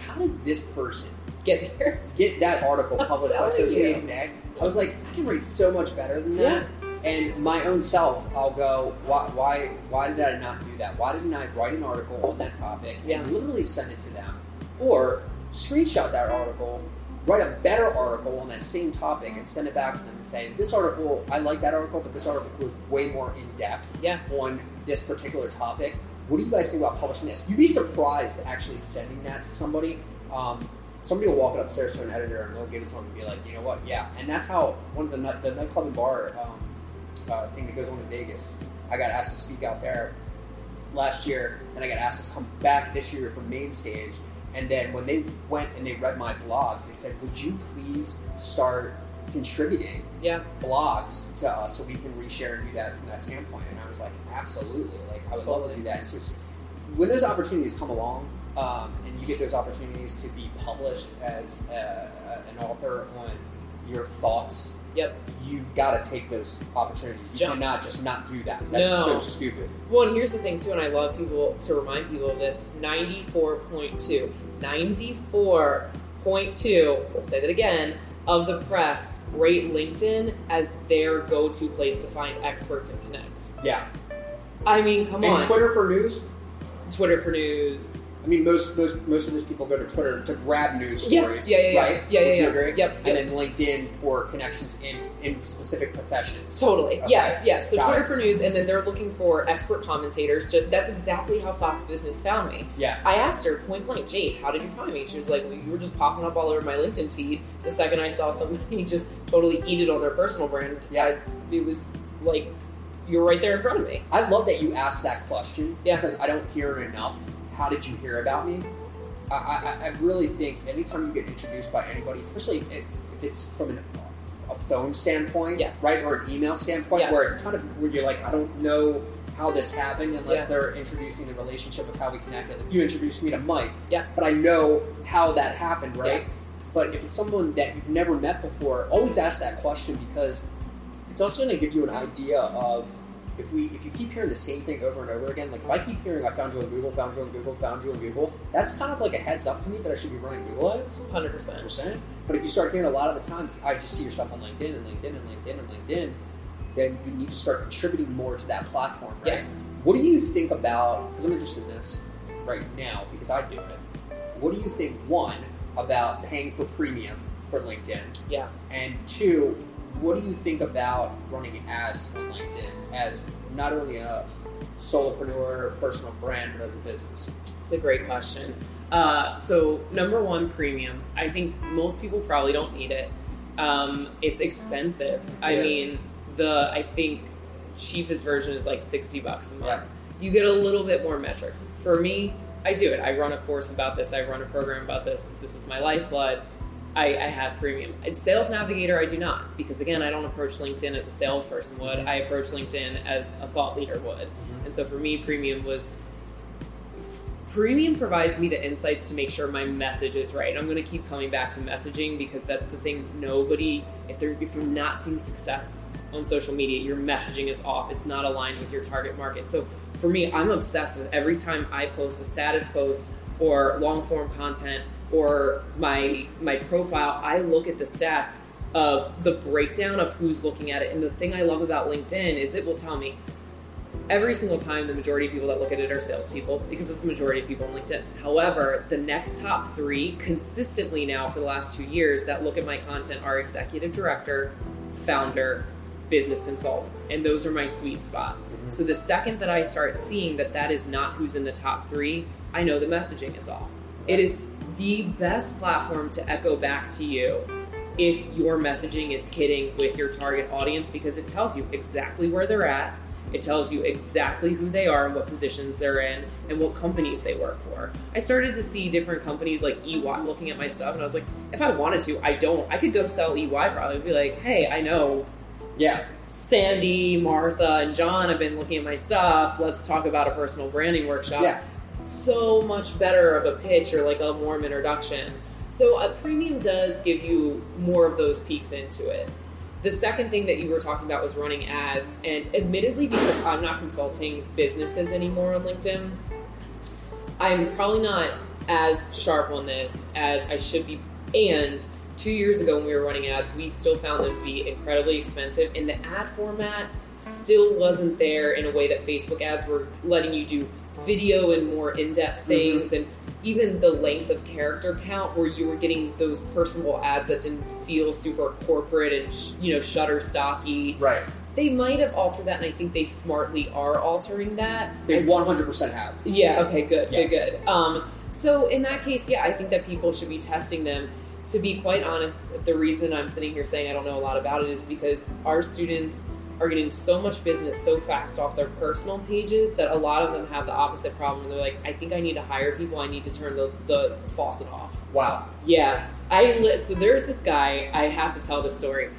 how did this person Get there. get that article published by social media today? I was like, I can write so much better than that. And my own self, I'll go, why, why, why did I not do that? Why didn't I write an article on that topic Yeah. and literally send it to them, or screenshot that article, write a better article on that same topic, and send it back to them and say, this article, I like that article, but this article goes way more in depth Yes. on this particular topic. What do you guys think about publishing this? You'd be surprised actually sending that to somebody. Um, somebody will walk it upstairs to an editor and they'll give it to them and be like, you know what? Yeah. And that's how one of the night, the nightclub and bar um, uh, thing that goes on in Vegas. I got asked to speak out there last year, and I got asked to come back this year for main stage. And then when they went and they read my blogs, they said, "Would you please start contributing Yeah. blogs to us so we can reshare and do that from that standpoint. And I was like, absolutely. Like, I would love to do that. And so, when those opportunities come along, um, and you get those opportunities to be published as uh, uh, an author on your thoughts, Yep. you've got to take those opportunities. You Jump. cannot just not do that. That's No. so stupid. Well, and here's the thing too, and I love people to remind people of this: ninety-four point two, ninety-four point two. We'll say that again. Of the press rate LinkedIn as their go-to place to find experts and connect. Yeah. I mean, come and on. Twitter for news. Twitter for news. I mean, most most most of those people go to Twitter to grab news stories, yeah, yeah, yeah. right? Yeah, yeah, yeah. agree? Yep, yep. And then LinkedIn for connections in in specific professions. Totally. Okay. Yes, yes. So Got Twitter it. for news, and then they're looking for expert commentators. Ju- That's exactly how Fox Business found me. Yeah. I asked her point blank, Jade, how did you find me? She was like, well, you were just popping up all over my LinkedIn feed. The second I saw somebody just totally eat it on their personal brand, Yeah. I, it was like you're right there in front of me. I love that you asked that question. Yeah. Because I don't hear it enough. How did you hear about me? I, I, I really think anytime you get introduced by anybody, especially if, it's from an, a phone standpoint, Yes. right, or an email standpoint, Yes. where it's kind of where you're like, I don't know how this happened unless Yeah. they're introducing the relationship of how we connected. Like, you introduced me to Mike, Yes. but I know how that happened, right? But if it's someone that you've never met before, always ask that question because it's also going to give you an idea of if we if you keep hearing the same thing over and over again. Like if I keep hearing I found you on Google, found you on Google, found you on Google, that's kind of like a heads up to me that I should be running Google ads. 100%. percent. But if you start hearing a lot of the times, I just see your stuff on LinkedIn and LinkedIn and LinkedIn and LinkedIn, then you need to start contributing more to that platform, right? Yes. What do you think about? Because I'm interested in this right now because I do it. What do you think? One about paying for premium for LinkedIn, Yeah. and two, what do you think about running ads on LinkedIn as not only a solopreneur, personal brand, but as a business? It's a great question. Uh, so, number one, premium. I think most people probably don't need it. Um, it's expensive. I is. mean, the I think cheapest version is like sixty bucks a month. Yeah. You get a little bit more metrics. For me, I do it. I run a course about this. I run a program about this. This is my lifeblood. I, I have premium. Sales Navigator, I do not because again, I don't approach LinkedIn as a salesperson would. I approach LinkedIn as a thought leader would. And so for me, premium was premium provides me the insights to make sure my message is right. I'm going to keep coming back to messaging because that's the thing. Nobody, if they're if you're not seeing success on social media, your messaging is off. It's not aligned with your target market. So for me, I'm obsessed with every time I post a status post or long form content or my my profile, I look at the stats of the breakdown of who's looking at it. And the thing I love about LinkedIn is it will tell me every single time the majority of people that look at it are salespeople because it's the majority of people on LinkedIn. However, the next top three consistently now for the last two years that look at my content are executive director, founder, business consultant, and those are my sweet spot. Mm-hmm. So the second that I start seeing that that is not who's in the top three, I know the messaging is off. It is the best platform to echo back to you if your messaging is hitting with your target audience because it tells you exactly where they're at. It tells you exactly who they are and what positions they're in and what companies they work for. I started to see different companies like EY looking at my stuff and I was like, if I wanted to, I don't. I could go sell EY probably be like, hey, I know Yeah, Sandy, Martha, and John have been looking at my stuff. Let's talk about a personal branding workshop. yeah. So much better of a pitch or like a warm introduction. So a premium does give you more of those peaks into it. The second thing that you were talking about was running ads, and admittedly, because I'm not consulting businesses anymore on LinkedIn, I'm probably not as sharp on this as I should be. And two years ago, when we were running ads, we still found them to be incredibly expensive, and the ad format still wasn't there in a way that Facebook ads were letting you do video and more in depth things, and even the length of character count, where you were getting those personable ads that didn't feel super corporate and sh- you know shutterstocky. Right. They might have altered that, and I think they smartly are altering that. They I s- 100% have. yeah. Okay. Good. Good. Yes. Good. Um, so in that case, yeah, I think that people should be testing them. To be quite honest, the reason I'm sitting here saying I don't know a lot about it is because our students are getting so much business so fast off their personal pages that a lot of them have the opposite problem. They're like, I think I need to hire people. I need to turn the, the faucet off. Wow. Yeah, I so there's this guy. I have to tell this story.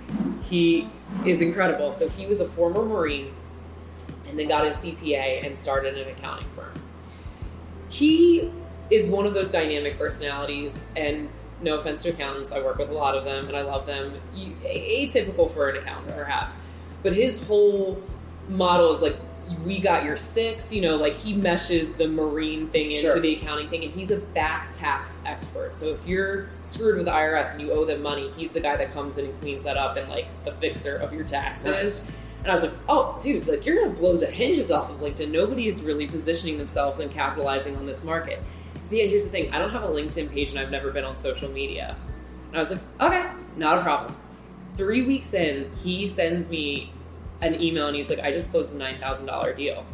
He is incredible. So he was a former Marine, and then got his CPA and started an accounting firm. He is one of those dynamic personalities, and no offense to accountants, I work with a lot of them, and I love them. Atypical for an accountant, perhaps, but his whole model is like we got your six you know like he meshes the marine thing into Sure. the accounting thing and he's a back tax expert. So if you're screwed with the irs and you owe them money he's the guy that comes in and cleans that up and like the fixer of your taxes. Nice. and i was like oh dude like you're gonna blow the hinges off of linkedin. Nobody is really positioning themselves and capitalizing on this market. So yeah here's the thing. I don't have a linkedin page and i've never been on social media. And i was like okay not a problem three weeks in he sends me an email and he's like, I just closed a nine thousand dollar deal.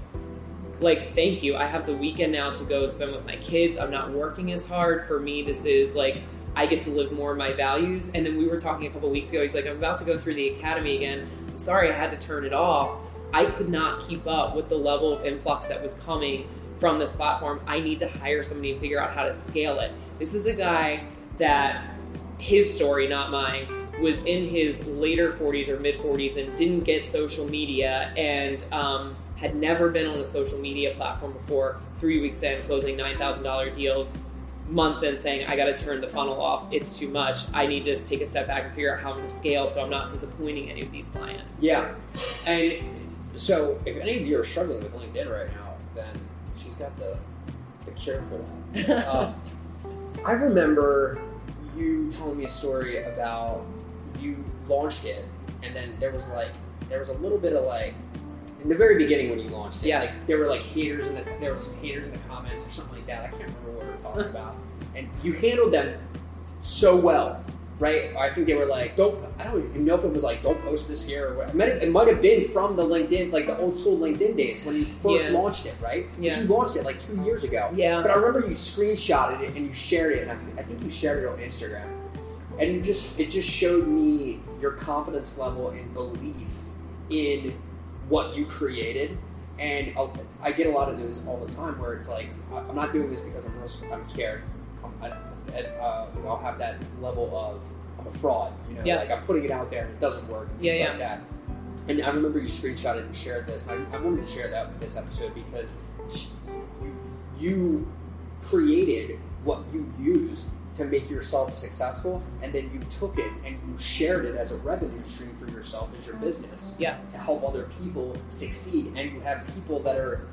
Like, thank you. I have the weekend now to go spend with my kids. I'm not working as hard. For me, this is like I get to live more of my values. And then we were talking a couple weeks ago. He's like, I'm about to go through the academy again. I'm sorry, I had to turn it off. I could not keep up with the level of influx that was coming from this platform. I need to hire somebody and figure out how to scale it. This is a guy that his story, not mine, was in his later 40s or mid 40s and didn't get social media and um, had never been on a social media platform before. Three weeks in, closing nine thousand dollar deals. Months in, saying I got to turn the funnel off. It's too much. I need to take a step back and figure out how I'm going to scale so I'm not disappointing any of these clients. Yeah, and so if any of you are struggling with LinkedIn right now, then she's got the the cure for that. uh, I remember you telling me a story about you launched it, and then there was like there was a little bit of like in the very beginning when you launched it, Yeah. like there were like haters in the there were some haters in the comments or something like that. I can't remember what we were talking about, and you handled them so well. Right, I think they were like, "Don't." I don't even know if it was like, "Don't post this here." Or what. It might have, it might have been from the LinkedIn, like the old school LinkedIn days when you first Yeah. launched it, right? Yeah. You launched it like two years ago. Yeah. But I remember you screenshotted it and you shared it, and I, I think you shared it on Instagram. And you just it just showed me your confidence level and belief in what you created. And I'll- I get a lot of those all the time where it's like I'm not doing this because I'm real, I'm scared. I'm, I, uh, I'll have that level of I'm a fraud. You know, Yeah. like I'm putting it out there and it doesn't work. And Yeah, yeah. like that. And I remember you screenshotted and shared this. I, I wanted to share that with this episode because you, you created what you used to make yourself successful, and then you took it and you shared it as a revenue stream for yourself as your mm-hmm. business Yeah. to help other people succeed. And you have people that are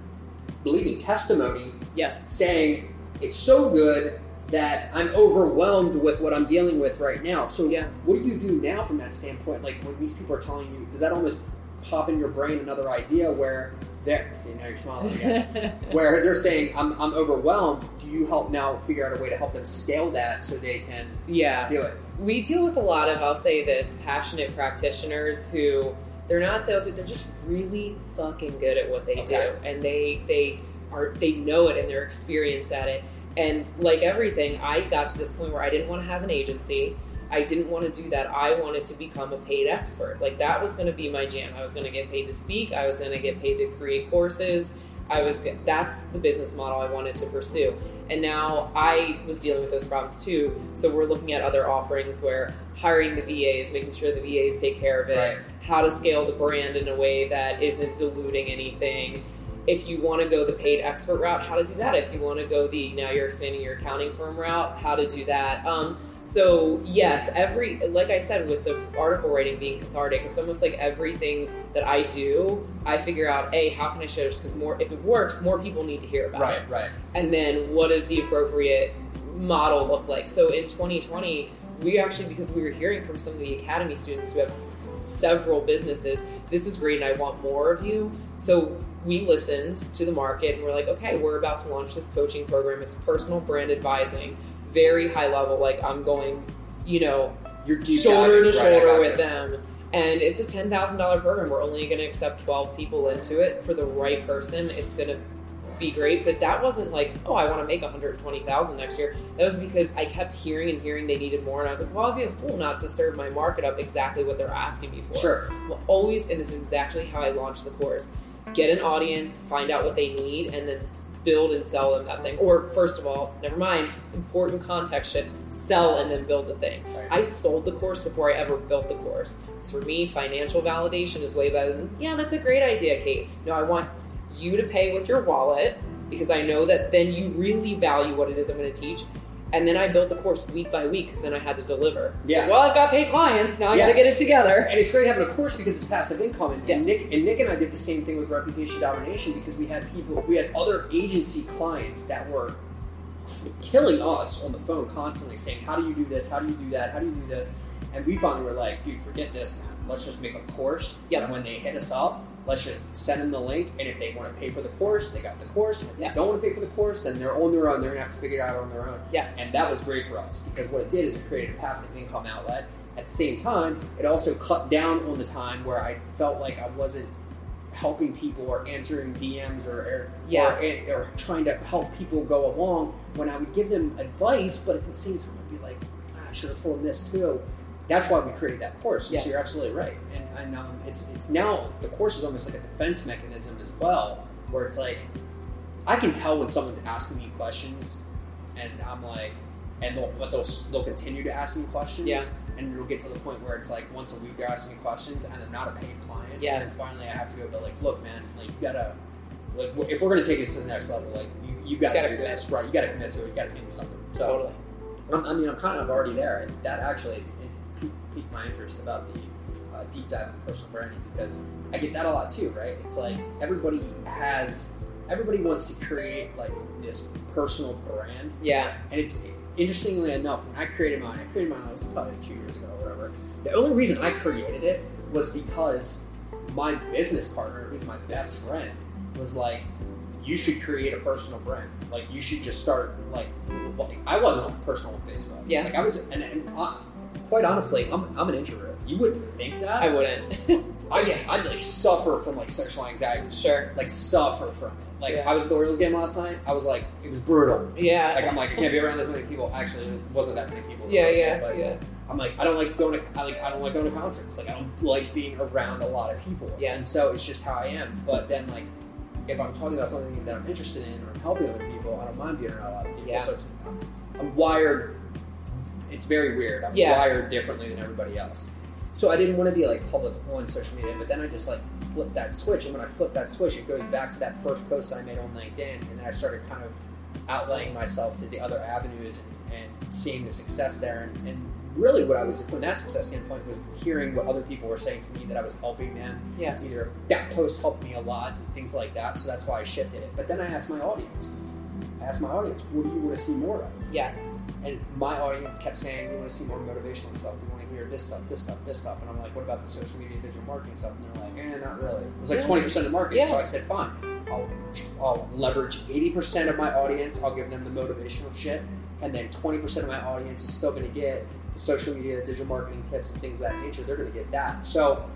believing testimony Yes. saying it's so good that I'm overwhelmed with what I'm dealing with right now. So, Yeah. what do you do now from that standpoint? Like when these people are telling you, does that almost pop in your brain another idea where they're see now you're smiling again, where they're saying I'm I'm overwhelmed? Do you help now figure out a way to help them scale that so they can yeah. do it? we deal with a lot of i'll say this passionate practitioners who they're not sales they're just really fucking good at what they Okay. do and they they are they know it and they're experienced at it and like everything i got to this point where i didn't want to have an agency i didn't want to do that i wanted to become a paid expert like that was going to be my jam i was going to get paid to speak i was going to get paid to create courses i was that's the business model i wanted to pursue and now I was dealing with those problems too. So we're looking at other offerings where hiring the VAs, making sure the VAs take care of it, Right. how to scale the brand in a way that isn't diluting anything. If you want to go the paid expert route, how to do that. If you want to go the now you're expanding your accounting firm route, how to do that. Um, so yes, every like I said with the article writing being cathartic, it's almost like everything that I do, I figure out a how can I share this? Because more if it works, more people need to hear about it. Right, right. and then what does the appropriate model look like? So in 2020 we actually because we were hearing from some of the academy students who have s- several businesses this is great and i want more of you. So we listened to the market and we're like okay we're about to launch this coaching program. It's personal brand advising very high level like i'm going you know You're deep shoulder to shoulder gotcha. with them. And it's a ten thousand dollar program. We're only going to accept twelve people into it for the right person. It's going to be great. But that wasn't like, oh, I want to make one hundred twenty thousand next year. That was because I kept hearing and hearing they needed more, and I was like, well, I'd be a fool not to serve my market up exactly what they're asking me for. Sure. Well, always, and this is exactly how I launched the course. Get an audience, find out what they need, and then build and sell them that thing. Or first of all, never mind, important context shift, sell and then build the thing. Right. I sold the course before I ever built the course. So for me, financial validation is way better than, yeah, that's a great idea, Kate. No, I want you to pay with your wallet because I know that then you really value what it is I'm going to teach. And then I built the course week by week because then I had to deliver. Yeah. So, well, I've got paid clients. Now I got Yeah. to get it together. And it's great having a course because it's passive income. And, Yes. and Nick and Nick and I did the same thing with Reputation Domination because we had people, we had other agency clients that were killing us on the phone constantly saying, "How do you do this? How do you do that? How do you do this?" And we finally were like, "Dude, forget this, man. Let's just make a course. Yep. And when they hit us up, let's just send them the link. And if they want to pay for the course, they got the course. If Yes. they don't want to pay for the course, then they're on their own. They're gonna have to figure it out on their own. Yes. And that was great for us because what it did is it created a passive income outlet. At the same time, it also cut down on the time where I felt like I wasn't helping people or answering DMs or or, Yes. or, or trying to help people go along when I would give them advice, but at the same time I'd be like, ah, I should have told them this too. That's why we created that course. So Yes. you're absolutely right, and, and um, it's it's now the course is almost like a defense mechanism as well, where it's like I can tell when someone's asking me questions, and I'm like, and they'll but they'll they'll continue to ask me questions. Yeah. and it'll get to the point where it's like once a week they're asking me questions, and I'm not a paid client. Yes. And then finally, I have to go, but like, look, man, like you gotta, like, if we're gonna take this to the next level, like you, you gotta, you Gotta do commit. this, right? You gotta commit to it. You gotta pay me something. So, totally. I'm, I mean, I'm kind of already there, and that actually piqued, my interest about the uh, deep dive in personal branding because I get that a lot too, right? It's like everybody has, everybody wants to create like this personal brand, Yeah. and it's interestingly enough, when I created mine, I created mine it was probably two years ago or whatever. The only reason I created it was because my business partner, who's my best friend, was like, "You should create a personal brand. Like, you should just start like." like, I wasn't on personal on Facebook. Yeah. Like I was, and, and uh, quite honestly, I'm, I'm an introvert. You wouldn't think that. I wouldn't. I get, I'd like suffer from like sexual anxiety. sure. Like suffer from it. Like Yeah. I was at the Orioles game last night. I was like, it was brutal. Yeah. Like I'm like I can't be around this many people. Actually, it wasn't that many people. yeah, yeah, but yeah. I'm like I don't like going to I like I don't like going to concerts. Like I don't like being around a lot of people. Yeah. And so it's just how I am. But then like if I'm talking about something that I'm interested in or I'm helping other people, I don't mind being around a lot of people. Yeah. So I'm wired. It's very weird. I'm Yeah. wired differently than everybody else. So I didn't want to be like public on social media, but then I just like flipped that switch, and when I flipped that switch, it goes back to that first post that I made on LinkedIn, and then I started kind of outlaying myself to the other avenues and, and seeing the success there, and, and really what I was from that success standpoint was hearing what other people were saying to me that I was helping them. Yes. Either that post helped me a lot and things like that, so that's why I shifted it. But then I asked my audience, asked my audience, what do you want to see more of? Yes. And my audience kept saying, we want to see more motivational stuff. We want to hear this stuff, this stuff, this stuff. And I'm like, what about the social media, digital marketing stuff? And they're like, eh, not really. It was like Yeah. 20% of the market. So I said, fine. I'll, I'll leverage 80% of my audience. I'll give them the motivational shit. And then 20% of my audience is still going to get the social media, digital marketing tips, and things of that nature. They're going to get that. So,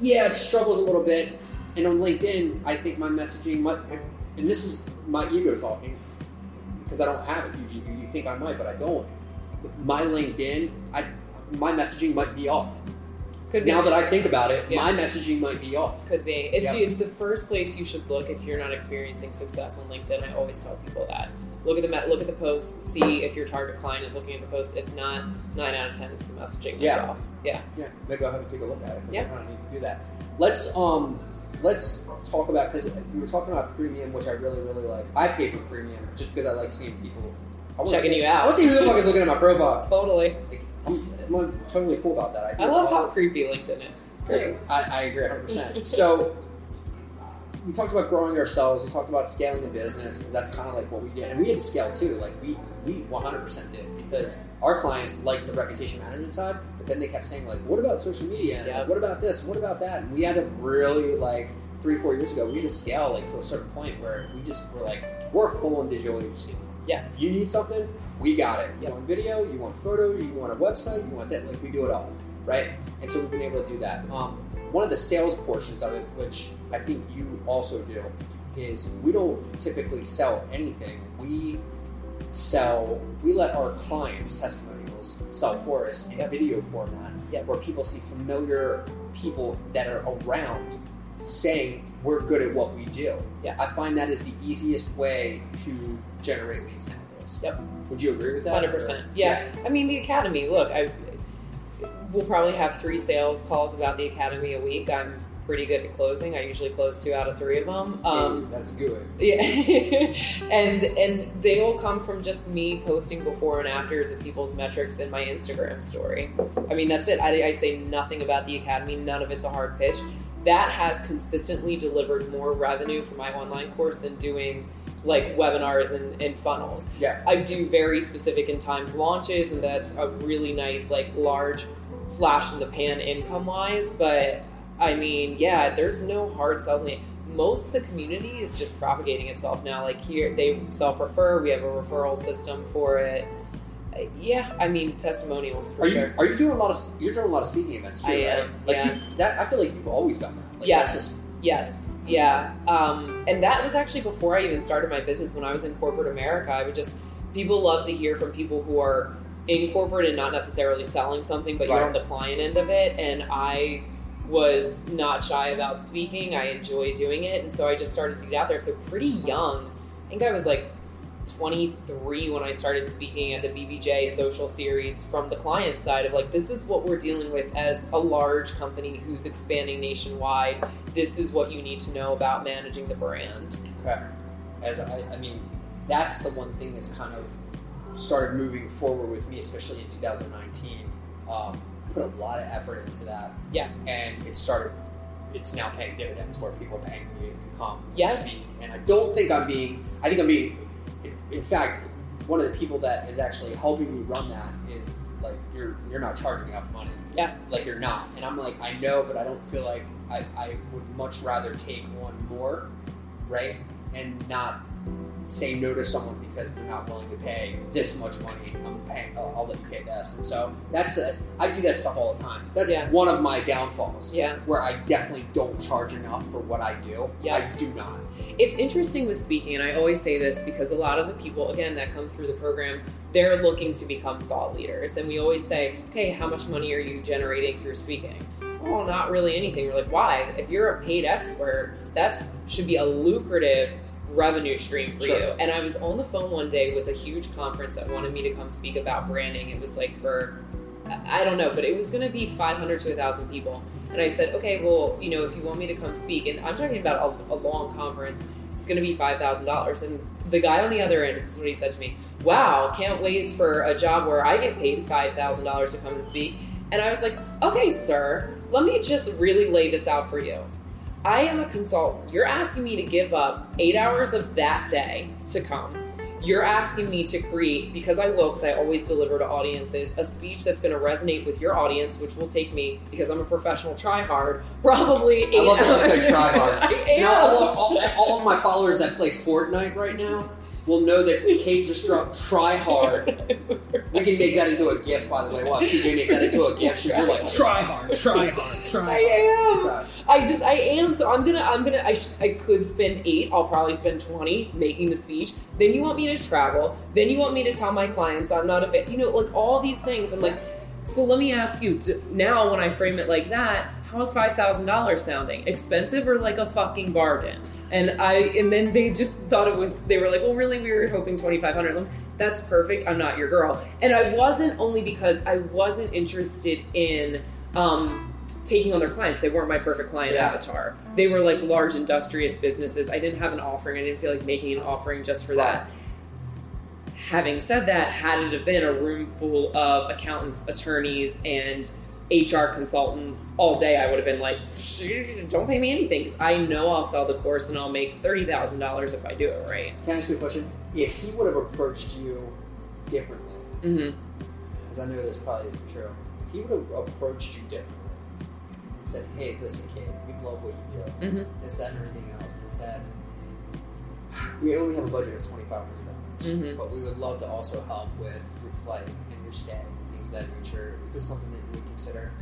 yeah, it struggles a little bit. And on LinkedIn, I think my messaging might, and this is my ego talking, because I don't have it. You, think I might, but I don't. My LinkedIn, I my messaging might be off. Could be. Now that I think about it, Yeah. my messaging might be off. Could be. It's Yeah. it's the first place you should look if you're not experiencing success on LinkedIn. I always tell people that. Look at the look at the post, see if your target client is looking at the post. If not, nine out of ten it's the messaging Yeah. off. Yeah. Yeah, maybe I'll have to take a look at it. Yeah. I don't need to do that. Let's um, let's talk about because we were talking about premium, which I really really like. I pay for premium just because I like seeing people. Checking see- you out. I want to see who the fuck is looking at my profile. Totally. Like, I'm, I'm totally cool about that. I, think I love awesome. how creepy LinkedIn is. It's great. I, I agree 100%. so, we talked about growing ourselves. We talked about scaling a business because that's kind of like what we did. And we had to scale too. Like, we, we 100% did because our clients liked the reputation management side, but then they kept saying, like, what about social media? And, like, what about this? What about that? And we had to really, like, three, four years ago, we had to scale, like, to a certain point where we just were like, we're full on digital agency. Yes. If you need something, we got it. You Yep. want video, you want photos, you want a website, you want that. Like we do it all, right? And so we've been able to do that. Um, one of the sales portions of it, which I think you also do, is we don't typically sell anything. We sell. We let our clients' testimonials sell for us in Yep. video format, Yep. where people see familiar people that are around saying we're good at what we do. Yes. I find that is the easiest way to generate leads nowadays. Yep. Would you agree with that? Hundred or- percent. Yeah. I mean, the academy. Look, I we'll probably have three sales calls about the academy a week. I'm pretty good at closing. I usually close two out of three of them. Um, that's good. Yeah, and and they all come from just me posting before and afters of people's metrics in my Instagram story. I mean, that's it. I, I say nothing about the academy. None of it's a hard pitch. That has consistently delivered more revenue for my online course than doing like webinars and, and funnels. Yeah. I do very specific and timed launches, and that's a really nice like large flash in the pan income wise. But I mean, yeah, there's no hard sells in. Most of the community is just propagating itself now. Like here, they self refer. We have a referral system for it. Uh, Yeah, I mean testimonials for Are you sure. are you doing a lot of you're doing a lot of speaking events too? I right? am, Like yes. you, that, I feel like you've always done that. Like, Yes. just- Yes, yeah, um, and that was actually before I even started my business. When I was in corporate America, I would just people love to hear from people who are in corporate and not necessarily selling something, but you're on the client end of it. And I was not shy about speaking. I enjoy doing it, and so I just started to get out there. So pretty young, I think I was like 23 when I started speaking at the BBJ social series from the client side of like, this is what we're dealing with as a large company who's expanding nationwide. This is what you need to know about managing the brand. Okay. As I, I mean, that's the one thing that's kind of started moving forward with me, especially in 2019. Um, put a lot of effort into that, Yes. and it started. It's now paying dividends where people are paying me to come Yes. speak, and I don't think I'm being. I think I'm being. In, in fact, one of the people that is actually helping me run that is like you're you're not charging enough money. Yeah. Like you're not, and I'm like I know, but I don't feel like I I would much rather take on more, right, and not say no to someone because they're not willing to pay this much money. I'm paying. I'll, I'll let you pay this, and so that's a, I do that stuff all the time. That's Yeah. one of my downfalls. Yeah. where I definitely don't charge enough for what I do. Yeah. I do not. It's interesting with speaking, and I always say this because a lot of the people, again, that come through the program, they're looking to become thought leaders. And we always say, okay, how much money are you generating through speaking? Oh, not really anything. We're like, why? If you're a paid expert, that should be a lucrative revenue stream for Sure. you. And I was on the phone one day with a huge conference that wanted me to come speak about branding. It was like for, I don't know, but it was going to be 500 to 1,000 people. And I said, okay, well, you know, if you want me to come speak, and I'm talking about a, a long conference, it's going to be $5,000. And the guy on the other end, this is what he said to me Wow, can't wait for a job where I get paid $5,000 to come and speak. And I was like, okay, sir, let me just really lay this out for you. I am a consultant. You're asking me to give up eight hours of that day to come. You're asking me to create, because I will, because I always deliver to audiences, a speech that's going to resonate with your audience, which will take me, because I'm a professional try hard, probably eight I love that you hours. said try hard. So now all, all, all of my followers that play Fortnite right now will know that Kate just dropped try hard. We can make that into a GIF, by the way. Watch TJ make that into a GIF. So you're like, try hard, try hard, try I hard. am. I just I am. So I'm gonna I'm gonna I, sh- I could spend eight. I'll probably spend twenty making the speech. Then you want me to travel. Then you want me to tell my clients I'm not a fit. You know, like all these things. I'm like, so let me ask you now when I frame it like that. How's five thousand dollars sounding? Expensive or like a fucking bargain? And I and then they just thought it was. They were like, well, really, we were hoping twenty five hundred. That's perfect. I'm not your girl. And I wasn't only because I wasn't interested in. Um, taking on their clients. They weren't my perfect client Yeah. avatar. They were like large industrious businesses. I didn't have an offering. I didn't feel like making an offering just for that. Having said that, had it have been a room full of accountants, attorneys, and HR consultants all day, I would have been like, don't pay me anything because I know I'll sell the course and I'll make $30,000 if I do it right. Can I ask you a question? If he would have approached you differently, Mm-hmm. because I know this probably is true, if he would have approached you differently said, hey, listen, kid, we love what you do, Mm-hmm. this, that, and everything else, and said, we only have a budget of $2,500, dollars Mhm. but we would love to also help with your flight and your stay and things of that nature. Is this something that you would consider?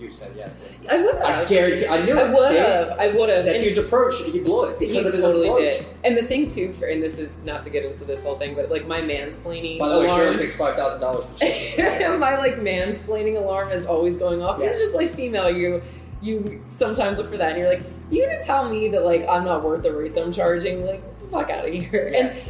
You said yes. I would have. I guarantee. I knew I it. would See? have. I would have. That And- dude's approach, he blew it because He of his totally approach. did. And the thing too, for and this is not to get into this whole thing, but like my mansplaining By the way, alarm, Sharon takes five thousand dollars for something. my like mansplaining alarm is always going off. Yeah. You're just like female. You you sometimes look for that, and you're like, you gonna tell me that like I'm not worth the rates I'm charging? Like get the fuck out of here. Yeah. And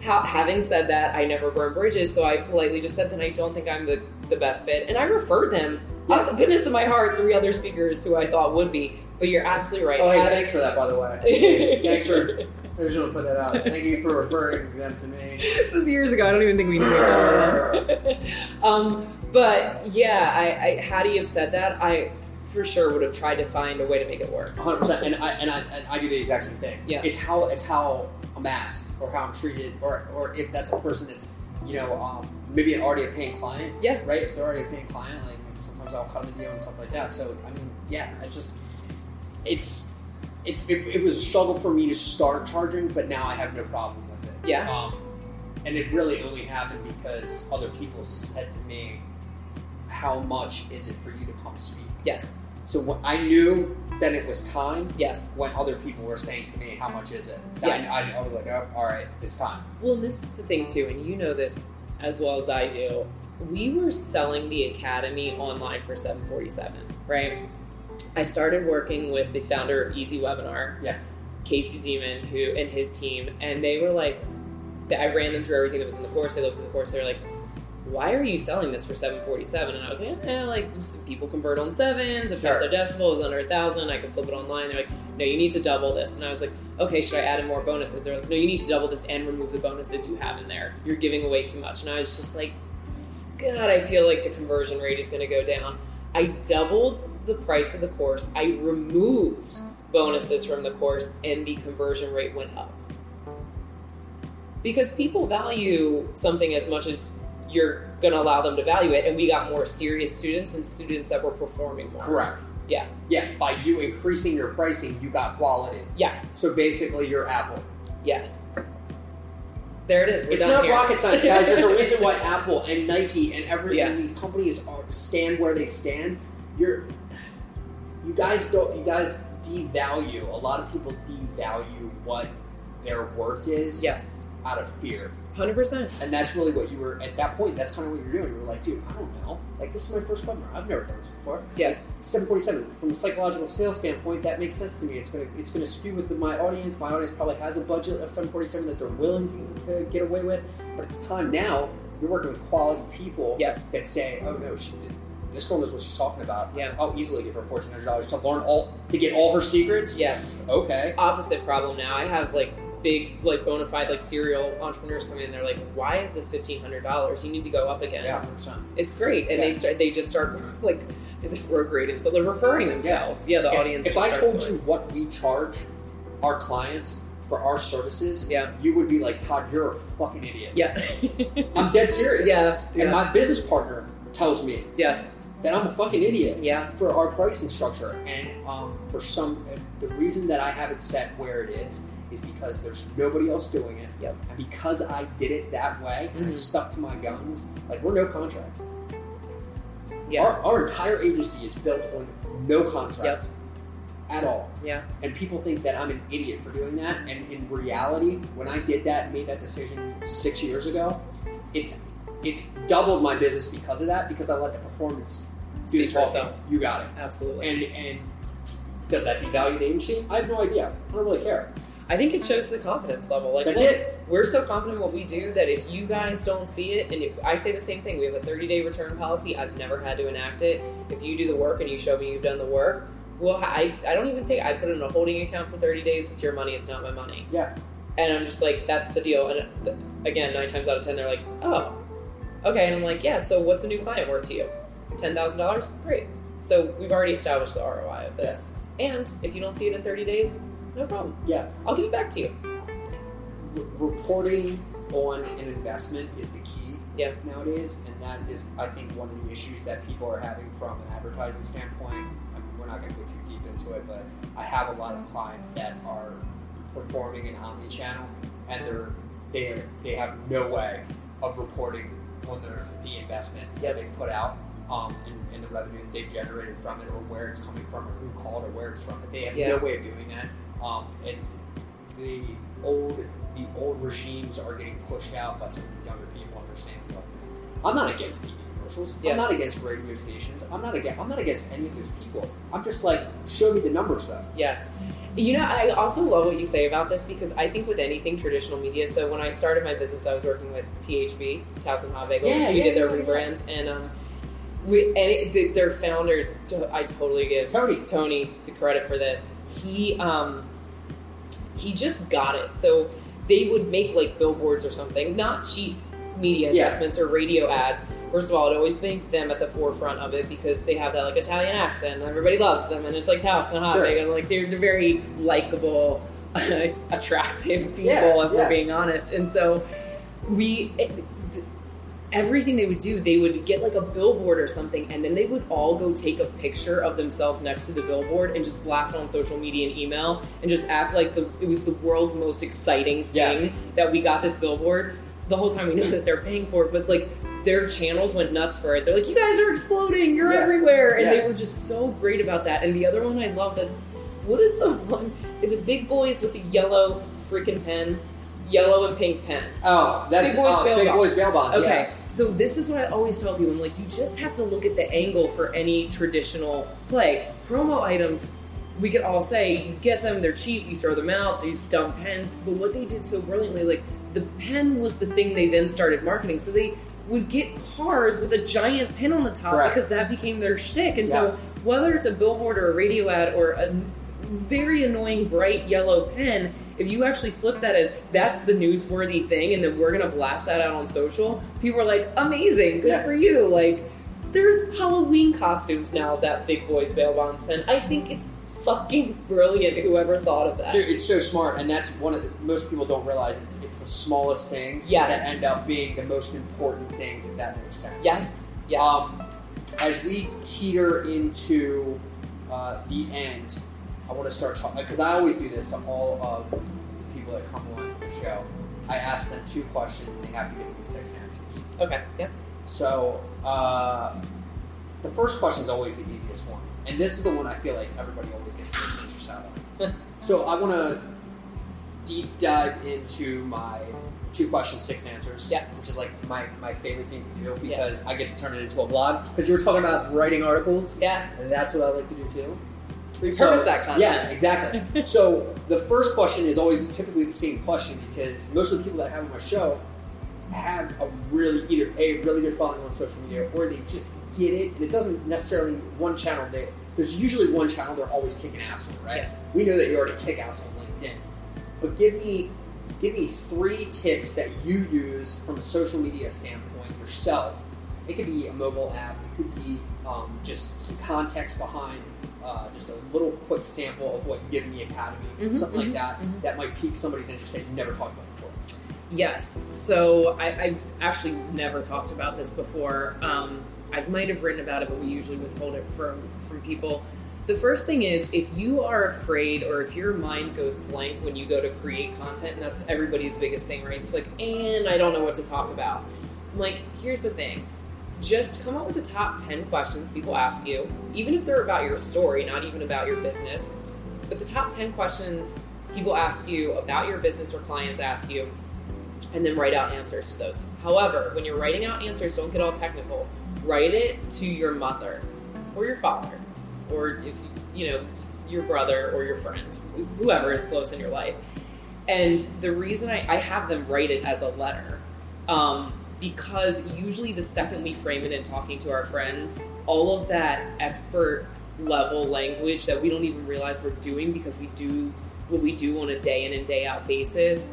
how, having said that, I never burn bridges, so I politely just said that I don't think I'm the the best fit, and I referred them. Out of the goodness of my heart, three other speakers who I thought would be. But you're absolutely right. Oh, hey, Having- thanks for that, by the way. thanks for. I just want to put that out. Thank you for referring them to me. this is years ago. I don't even think we knew each other. um, but yeah, I, I had he have said that, I for sure would have tried to find a way to make it work. 100. percent And I and I and I do the exact same thing. Yeah. It's how it's how I'm or how I'm treated or or if that's a person that's you know um, maybe already a paying client. Yeah. Right. If they're already a paying client, like sometimes I'll cut them a deal and stuff like that. So I mean, yeah, it's just it's it's it, it was a struggle for me to start charging, but now I have no problem with it. Yeah. Um, and it really only happened because other people said to me, "How much is it for you to come speak?" Yes, So when I knew that it was time yes. when other people were saying to me, "How much is it?" Yes. I, I, I was like, oh, "All right, it's time." Well, and this is the thing too, and you know this as well as I do. We were selling the academy online for 747, right? I started working with the founder of Easy Webinar, Yeah. Casey Zeman, who and his team, and they were like, I ran them through everything that was in the course. They looked at the course. They're like, "Why are you selling this for seven forty seven? And I was like, "Eh, like people convert on sevens. If it's Sure. digestible, is under a thousand. I can flip it online." They're like, "No, you need to double this." And I was like, "Okay, should I add in more bonuses?" They're like, "No, you need to double this and remove the bonuses you have in there. You're giving away too much." And I was just like, "God, I feel like the conversion rate is going to go down." I doubled the price of the course. I removed bonuses from the course, and the conversion rate went up because people value something as much as you're going to allow them to value it and we got more serious students and students that were performing more Correct. Yeah. Yeah. By you increasing your pricing, you got quality. yes So basically, you're Apple. yes there it is We're it's not here. rocket science, guys. There's a reason why Apple and Nike and every Yeah. and these companies are stand where they stand. You're, you guys don't. You guys devalue. A lot of people devalue what their worth is yes out of fear, 100% and that's really what you were at that point. That's kind of what you're doing. You were like, dude, I don't know. Like this is my first webinar. I've never done this before. yes 747 from a psychological sales standpoint that makes sense to me it's going to it's to skew with my audience my audience probably has a budget of 747 that they're willing to, to get away with but at the time now you're working with quality people yes that say oh no she, this girl knows what she's talking about Yeah. i'll easily give her $1400 to learn all to get all her secrets yes okay opposite problem now i have like big like bona fide like serial entrepreneurs come in they're like why is this $1500 you need to go up again. Yeah 100% it's great. And Yeah. they start they just start like is it prograding so they're referring themselves. Yeah, the If- audience if i told going- you what we charge our clients for our services yeah. you would be like todd you're a fucking idiot. Yeah. I'm dead serious. Yeah. And yeah. my business partner tells me yes. that I'm a fucking idiot yeah. for our pricing structure. And um, for some, the reason that I have it set where it is is because there's nobody else doing it. Yep. And because I did it that way and I stuck to my guns, like we're no contract. yeah Our, our entire agency is built on no contract at all. yeah And people think that I'm an idiot for doing that. And in reality, when I did that, made that decision six years ago, it's it's doubled my business because of that. Because I let the performance do the talking. You got it. absolutely And and does that devalue the agency? I have no idea. I don't really care. I think it shows the confidence level. Like That's we're, it. we're so confident in what we do that if you guys don't see it, and if, I say the same thing, we have a 30 day return policy. I've never had to enact it. If you do the work and you show me you've done the work, well, I, I don't even take. I put it in a holding account for 30 days. It's your money. It's not my money. Yeah. And I'm just like, that's the deal. And again, nine times out of ten, they're like, oh, okay. And I'm like, yeah. So what's a new client worth to you? Ten thousand dollars. Great. So we've already established the ROI of this. And if you don't see it in 30 days, no problem. Yeah. I'll give it back to you. R- reporting on an investment is the key Yeah. nowadays, and that is, I think, one of the issues that people are having from an advertising standpoint. I mean, we're not going to go too deep into it, but I have a lot of clients that are performing in omni-channel, and they're they they have no way of reporting on their the investment that they've put out. Um, and, and the revenue that they've generated from it, or where it's coming from, or who called, or where it's from. But They have Yeah. no way of doing that. Um, and the old the old regimes are getting pushed out by some of these younger people understanding. I'm not against TV commercials. Yeah. I'm not against radio stations. I'm not against. I'm not against any of those people. I'm just like, show me the numbers though. Yes. You know, I also love what you say about this because I think with anything traditional media, so when I started my business, I was working with THB, Towson Hot Bagels. Yeah, we yeah, did their yeah, rebrands, and um, we and it, the, their founders, to- I totally give Tony. Tony the credit for this. He um, he just got it. So they would make like billboards or something, not cheap media Yeah. investments or radio ads. First of all, I'd always make them at the forefront of it because they have that like Italian accent and everybody loves them and it's like Towson Hot Sure. Bagel. Like they're, they're very likable, attractive people Yeah, if yeah. we're being honest. And so we it, everything they would do, they would get like a billboard or something, and then they would all go take a picture of themselves next to the billboard and just blast it on social media and email and just act like the it was the world's most exciting Yeah. thing that we got this billboard. The whole time we know that they're paying for it, but like their channels went nuts for it. They're like, "You guys are exploding! You're Yeah. everywhere!" And Yeah. they were just so great about that. And the other one I love that's what is the one? Is it Big Boys with the yellow freaking pen, yellow and pink pen? Oh, that's Big Boys uh, Bail Big Bonds. Boys Bail Bonds. Okay, so this is what I always tell people. I'm like, you just have to look at the angle for any traditional play. Promo items, we could all say, you get them, they're cheap, you throw them out, these dumb pens. But what they did so brilliantly, like, the pen was the thing they then started marketing. So they would get cars with a giant pin on the top Correct. because that became their shtick. And Yeah. so whether it's a billboard or a radio ad or a very annoying bright yellow pen, if you actually flip that as that's the newsworthy thing and then we're gonna blast that out on social, people are like, amazing, good Yeah. for you. Like there's Halloween costumes now of that big boys bail bonds pen. I think it's fucking brilliant whoever thought of that. Dude, it's so smart, and that's one of the, most people don't realize. It's it's the smallest things Yes. that end up being the most important things, if that makes sense. Yes. Yes. Um, as we teeter into uh, the end, I want to start talking because I always do this to all of the people that come on the show. I ask them two questions, and they have to give me six answers. okay. Yep. So uh, the first question is always the easiest one, and this is the one I feel like everybody always gets the interest out of. so I want to deep dive into my two questions, six answers. Yes. which is like my, my favorite thing to do because Yes. I get to turn it into a blog. Because you were talking about writing articles, Yes. and that's what I like to do too. Repurpose So- that content. Yeah, exactly. so the first question is always typically the same question because most of the people that I have on my show have a really either a really good following on social media or they just get it and it doesn't necessarily one channel they there's usually one channel they're always kicking ass on, right? Yes. We know that you already kick ass on LinkedIn. But give me give me three tips that you use from a social media standpoint yourself. It could be a mobile app, it could be um, just some context behind uh, just a little quick sample of what you give in the academy, Mhm, something mhm, like that, mhm. that might pique somebody's interest that you never talked about before. Yes. So I, I've actually never talked about this before. Um, I might have written about it, but we usually withhold it from from people. The first thing is if you are afraid or if your mind goes blank when you go to create content, and that's everybody's biggest thing, right? It's like, and I don't know what to talk about. I'm like, here's the thing. Just come up with the top 10 questions people ask you, even if they're about your story, not even about your business. But the top 10 questions people ask you about your business or clients ask you, and then write out answers to those. However, when you're writing out answers, don't get all technical. Write it to your mother or your father, or if you, you know, your brother or your friend, whoever is close in your life. And the reason I, I have them write it as a letter, um, because usually the second we frame it in talking to our friends, all of that expert level language that we don't even realize we're doing because we do what we do on a day in and day out basis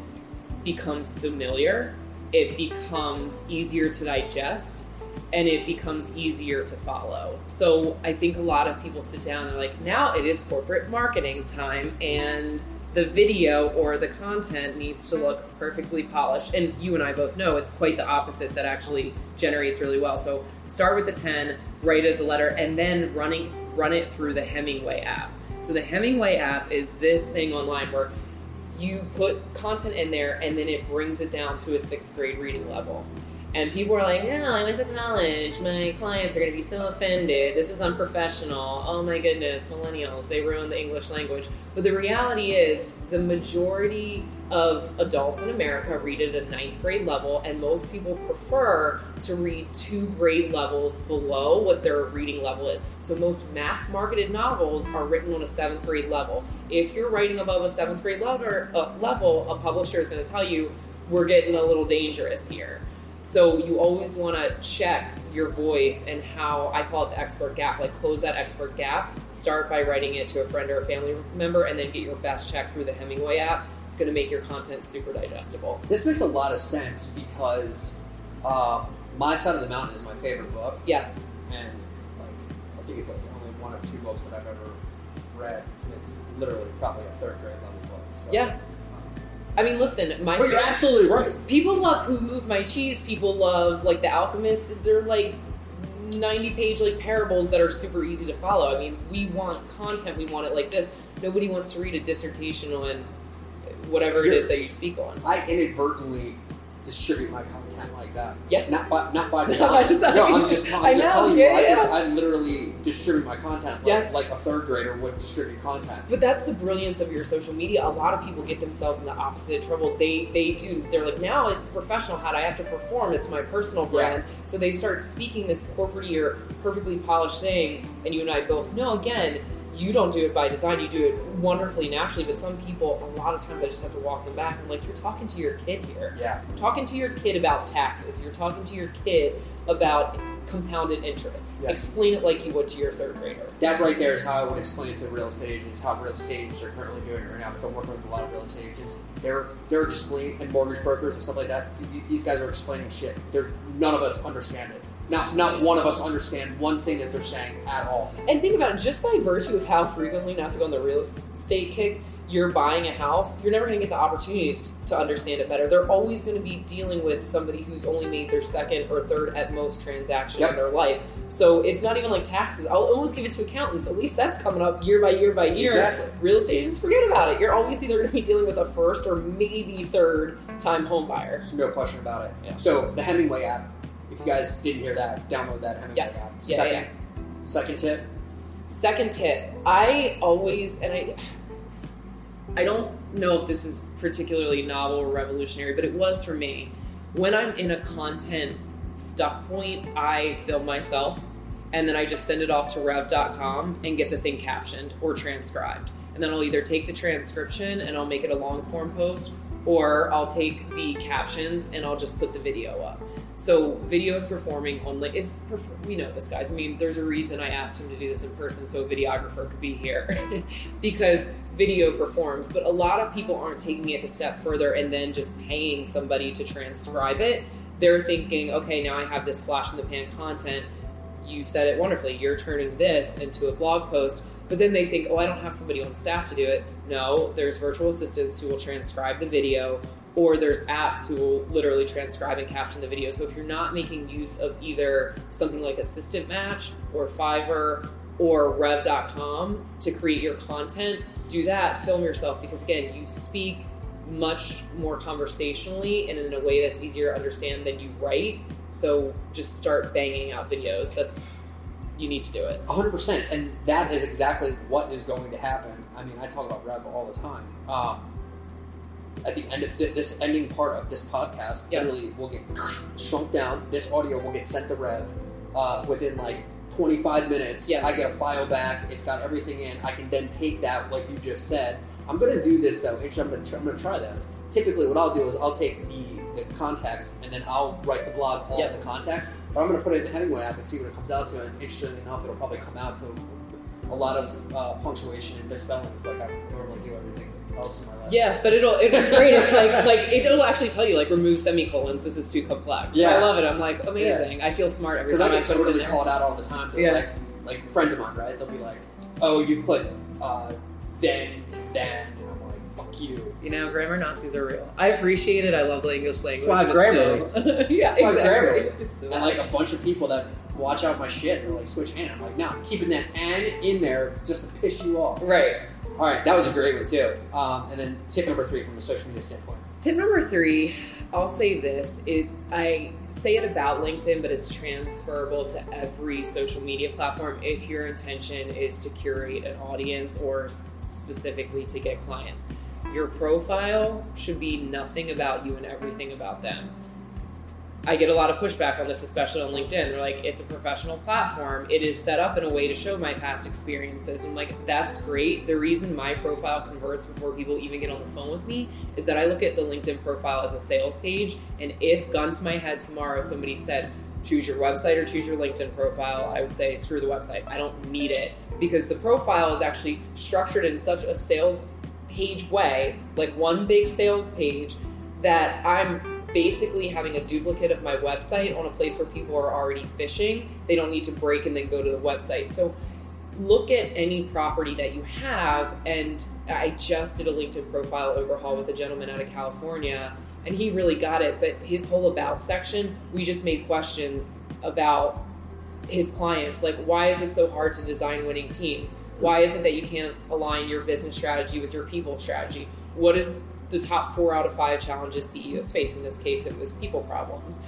becomes familiar, it becomes easier to digest, and it becomes easier to follow. So I think a lot of people sit down and they're like, now it is corporate marketing time, and the video or the content needs to look perfectly polished. And you and I both know it's quite the opposite that actually generates really well. So start with the 10, write as a letter, and then running run it through the Hemingway app. So the Hemingway app is this thing online where you put content in there and then it brings it down to a sixth grade reading level. And people are like, no, I went to college. My clients are going to be so offended. This is unprofessional. Oh my goodness, millennials, they ruin the English language. But the reality is, the majority of adults in America read at a ninth grade level, and most people prefer to read two grade levels below what their reading level is. So most mass marketed novels are written on a seventh grade level. If you're writing above a seventh grade level, uh, level a publisher is going to tell you, we're getting a little dangerous here. So you always want to check your voice and how I call it the expert gap, like close that expert gap. Start by writing it to a friend or a family member, and then get your best check through the Hemingway app. It's going to make your content super digestible. This makes a lot of sense because uh, My Side of the Mountain is my favorite book. Yeah, and like I think it's like only one of two books that I've ever read, and it's literally probably a third grade level book. So. yeah. I mean, listen, my But you're absolutely right. people love Who Moved My Cheese. People love like The Alchemist. They're like ninety page like parables that are super easy to follow. I mean, we want content. We want it like this. Nobody wants to read a dissertation on whatever it is that you speak on. I inadvertently distribute my content like that. Yeah. Not by not by design. design. No, I'm just, I'm I just know, telling you. yeah, I, yeah. just, I literally distribute my content like, Yes. like a third grader would distribute content. But that's the brilliance of your social media. A lot of people get themselves in the opposite trouble. They they do. They're like, now it's professional. How do I have to perform? It's my personal brand. So they start speaking this corporate or perfectly polished thing. And you and I both know. Again, you don't do it by design. You do it wonderfully naturally. But some people, a lot of times, I just have to walk them back. I'm like, you're talking to your kid here. Yeah. You're talking to your kid about taxes. You're talking to your kid about compounded interest. Yeah. Explain it like you would to your third grader. That right there is how I would explain it to real estate agents, how real estate agents are currently doing it right now, because I'm working with a lot of real estate agents. They're they're explaining and mortgage brokers and stuff like that. These guys are explaining shit. There's none of us understand it. Not not one of us understand one thing that they're saying at all. And think about it, just by virtue of how frequently, not to go on the real estate kick, you're buying a house, you're never going to get the opportunities to understand it better. They're always going to be dealing with somebody who's only made their second or third at most transaction Yep. in their life. So it's not even like taxes. I'll almost give it to accountants. At least that's coming up year by year by year. Exactly. Real estate agents, forget about it. You're always either going to be dealing with a first or maybe third time home buyer. There's no question about it. Yeah. So the Hemingway app, if you guys didn't hear that, download that Hemingway Yes. app. Yeah, second, second tip. Second tip, I always and I I don't know if this is particularly novel or revolutionary, but it was for me. When I'm in a content stuck point, I film myself and then I just send it off to rev.com and get the thing captioned or transcribed. And then I'll either take the transcription and I'll make it a long form post or I'll take the captions and I'll just put the video up. So video is performing on like it's we know this guys. I mean, there's a reason I asked him to do this in person so a videographer could be here because video performs. But a lot of people aren't taking it a step further and then just paying somebody to transcribe it. They're thinking, okay, now I have this flash in the pan content. You said it wonderfully. You're turning this into a blog post. But then they think, oh, I don't have somebody on staff to do it. No, there's virtual assistants who will transcribe the video, or there's apps who will literally transcribe and caption the video. So if you're not making use of either something like Assistant Match or Fiverr or Rev.com to create your content, do that. Film yourself because again, you speak much more conversationally and in a way that's easier to understand than you write. So just start banging out videos. That's you need to do it. 100%. And that is exactly what is going to happen. I mean, I talk about Rev all the time. Um, at the end of th- this ending part of this podcast, Yeah. literally will get shrunk down. This audio will get sent to Rev uh, within like 25 minutes. Yes. I get a file back. It's got everything in. I can then take that, like you just said. I'm going to do this though. I'm going to I'm going to try this. Typically, what I'll do is I'll take the the context and then I'll write the blog off Yeah. the context. But I'm going to put it in the Hemingway app and see what it comes out to. And interestingly enough, it'll probably come out to a lot of uh, punctuation and misspellings, like I normally do everything else in my life. Yeah, but it'll it's great. It's like like it'll actually tell you like remove semicolons. This is too complex. Yeah. I love it. I'm like amazing. I feel smart every Because I time I, get totally called out all the time. They're Yeah. like, like friends of mine, right? They'll be like, "Oh, you put uh, then, then," and I'm like, "Fuck you." You know, grammar Nazis are real. I appreciate it. I love the English language. why I have but yeah, That's why I have exactly. It's the And like a bunch of people that watch out my shit and are like, "Switch and. I'm like, "No, I'm keeping that "n" in there just to piss you off." right. All right, that was a great one too. Um, and then tip number three from the social media standpoint. Tip number three, I'll say this. It I say it about LinkedIn, but it's transferable to every social media platform if your intention is to curate an audience or specifically to get clients. Your profile should be nothing about you and everything about them. I get a lot of pushback on this, especially on LinkedIn. They're like, it's a professional platform. It is set up in a way to show my past experiences. I'm like, that's great. The reason my profile converts before people even get on the phone with me is that I look at the LinkedIn profile as a sales page. And if, gun to my head, tomorrow somebody said, choose your website or choose your LinkedIn profile, I would say, screw the website. I don't need it because the profile is actually structured in such a sales page way, like one big sales page, that I'm basically having a duplicate of my website on a place where people are already fishing. They don't need to break and then go to the website. So look at any property that you have. And I just did a LinkedIn profile overhaul with a gentleman out of California, and he really got it. But his whole about section, we just made questions about his clients like why is it so hard to design winning teams why is it that you can't align your business strategy with your people strategy what is the top four out of five challenges ceos face. In this case it was people problems.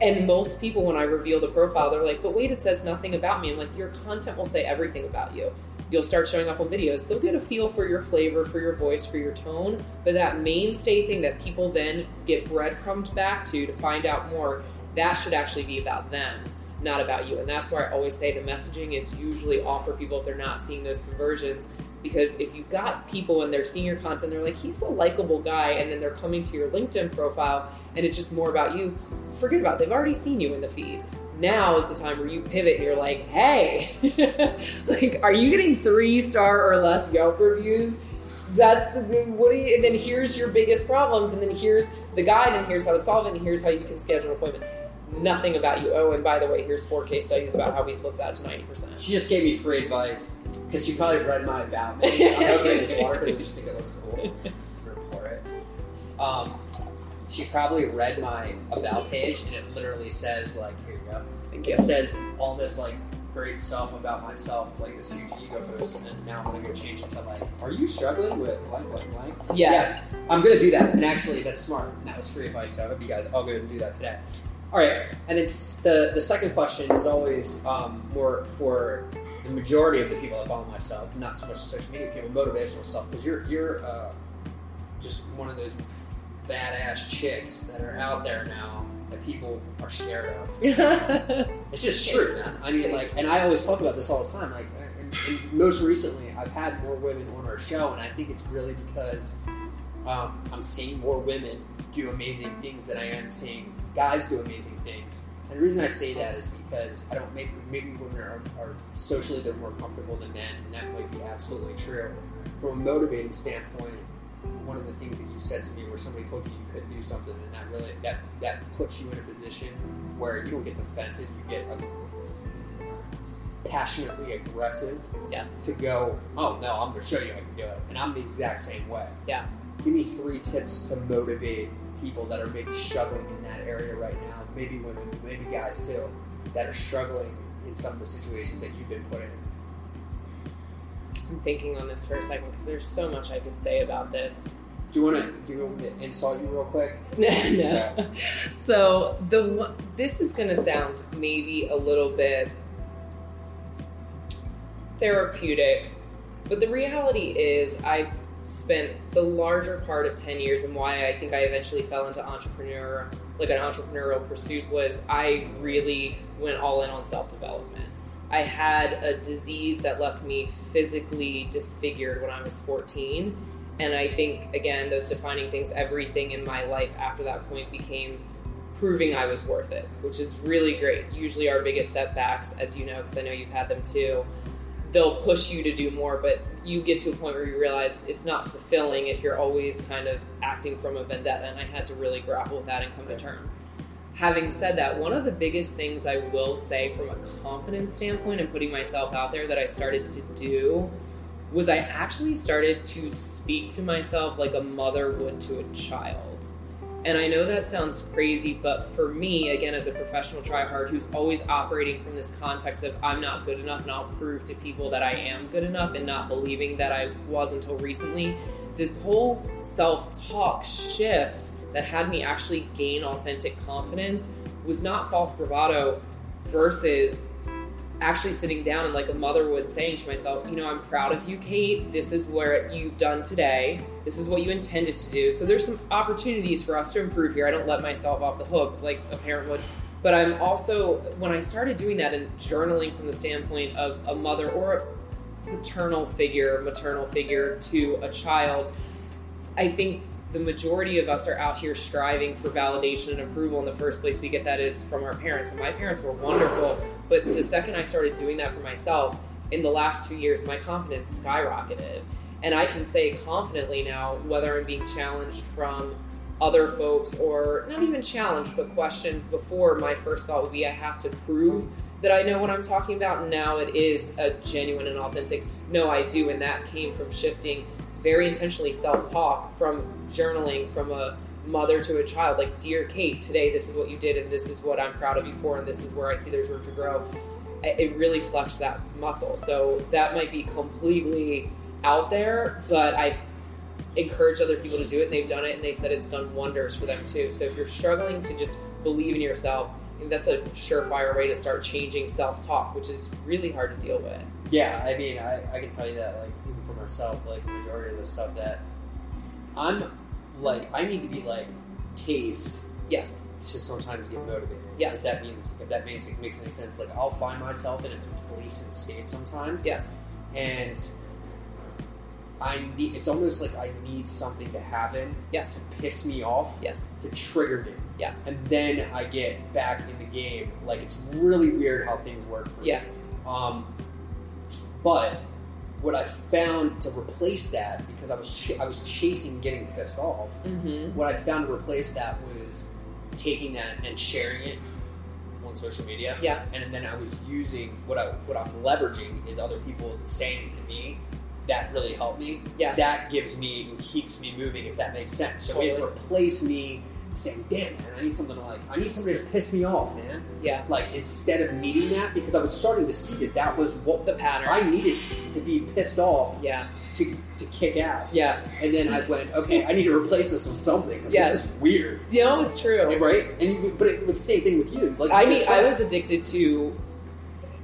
And most people when i reveal the profile they're like but wait it says nothing about me. I'm like your content will say everything about you. You'll start showing up on videos. They'll get a feel for your flavor for your voice for your tone. But that mainstay thing that people then get breadcrumbed back to to find out more that should actually be about them not about you. And that's why I always say the messaging is usually all for people if they're not seeing those conversions. Because if you've got people and they're seeing your content, they're like, he's a likable guy, and then they're coming to your LinkedIn profile and it's just more about you, forget about it. They've already seen you in the feed. Now is the time where you pivot and you're like, hey, like, are you getting three star or less Yelp reviews? That's the, what do you, and then here's your biggest problems, and then here's the guide, and here's how to solve it, and here's how you can schedule an appointment nothing about you. Oh, and by the way, here's four case studies about how we flipped that to 90%. She just gave me free advice because she probably read my about me. I'm opening this water because I just think it looks cool. Pour it. Um, she probably read my about page and it literally says like, here you go. Thank It says all this like great stuff about myself, like this huge ego boost, and then now I'm gonna go change it to like, are you struggling with blank blank blank? Yes. I'm gonna do that, and actually that's smart. And that was free advice, so I hope you guys all go and do that today. All right, and then s- the the second question is always um, more for the majority of the people that follow myself, not so much the social media people, motivational stuff, because you're you're uh, just one of those badass chicks that are out there now that people are scared of. It's just true, man. I mean, like, and I always talk about this all the time. Like, and, and most recently, I've had more women on our show, and I think it's really because um, I'm seeing more women do amazing things than I am seeing guys do amazing things. And the reason I say that is because I don't maybe maybe women are, are socially they're more comfortable than men, and that might be absolutely true. From a motivating standpoint, one of the things that you said to me where somebody told you you couldn't do something, and that really that that puts you in a position where you don't get defensive, you get passionately aggressive yes. to go. Oh no, I'm going to show you I can do it, and I'm the exact same way. Yeah. Give me three tips to motivate people that are maybe struggling in that area right now. Maybe women, maybe guys too, that are struggling in some of the situations that you've been put in. I'm thinking on this for a second because there's so much I could say about this. Do you want to do you want me to insult you real quick? no. no. So the this is going to sound maybe a little bit therapeutic, but the reality is I've spent the larger part of 10 years and why I think I eventually fell into entrepreneur like an entrepreneurial pursuit was I really went all in on self-development. I had a disease that left me physically disfigured when I was 14 and I think again those defining things everything in my life after that point became proving I was worth it, which is really great. Usually our biggest setbacks as you know because I know you've had them too they'll push you to do more, but you get to a point where you realize it's not fulfilling if you're always kind of acting from a vendetta. And I had to really grapple with that and come to terms. Having said that, one of the biggest things I will say from a confidence standpoint and putting myself out there that I started to do was I actually started to speak to myself like a mother would to a child. And I know that sounds crazy, but for me, again, as a professional tryhard who's always operating from this context of I'm not good enough and I'll prove to people that I am good enough and not believing that I was until recently, this whole self talk shift that had me actually gain authentic confidence was not false bravado versus actually sitting down and like a mother would saying to myself, you know, I'm proud of you, Kate. This is where you've done today. This is what you intended to do. So there's some opportunities for us to improve here. I don't let myself off the hook like a parent would. But I'm also when I started doing that and journaling from the standpoint of a mother or a paternal figure, maternal figure to a child, I think the majority of us are out here striving for validation and approval. And the first place we get that is from our parents. And my parents were wonderful. But the second I started doing that for myself, in the last two years, my confidence skyrocketed. And I can say confidently now, whether I'm being challenged from other folks or not even challenged, but questioned before, my first thought would be I have to prove that I know what I'm talking about. And now it is a genuine and authentic, no, I do. And that came from shifting very intentionally self talk from journaling from a mother to a child. Like dear kate today this is what you did and this is what i'm proud of you for and this is where i see there's room to grow. It really flexed that muscle. So that might be completely out there but i've encouraged other people to do it. And they've done it and they said it's done wonders for them too. So if you're struggling to just believe in yourself that's a surefire way to start changing self-talk which is really hard to deal with. Yeah, I mean, I, I can tell you that, like, myself, like, the majority of the stuff that I'm, like, I need to be, like, tased Yes. to sometimes get motivated. Yes. If that means if that makes it makes any sense. Like I'll find myself in a complacent state sometimes. Yes. And I need it's almost like I need something to happen Yes. to piss me off Yes. to trigger me. Yeah. And then I get back in the game. Like it's really weird how things work for Yeah. me. Um, but what I found to replace that because I was ch- I was chasing getting pissed off. Mm-hmm. What I found to replace that was taking that and sharing it on social media. Yeah. And then I was using what I what I'm leveraging is other people saying to me that really helped me. Yes. That gives me and keeps me moving if that makes sense. So it replaced me saying, "Damn man, I need something to like. I need somebody to piss me off, man." Yeah. Like instead of needing that because I was starting to see that that was what The pattern. I needed to be pissed off yeah. to, to kick ass. Yeah. And then I went, okay, I need to replace this with something because Yes. this is weird. You know, it's true. Right? And you, but it was the same thing with you. Like I mean, I was addicted to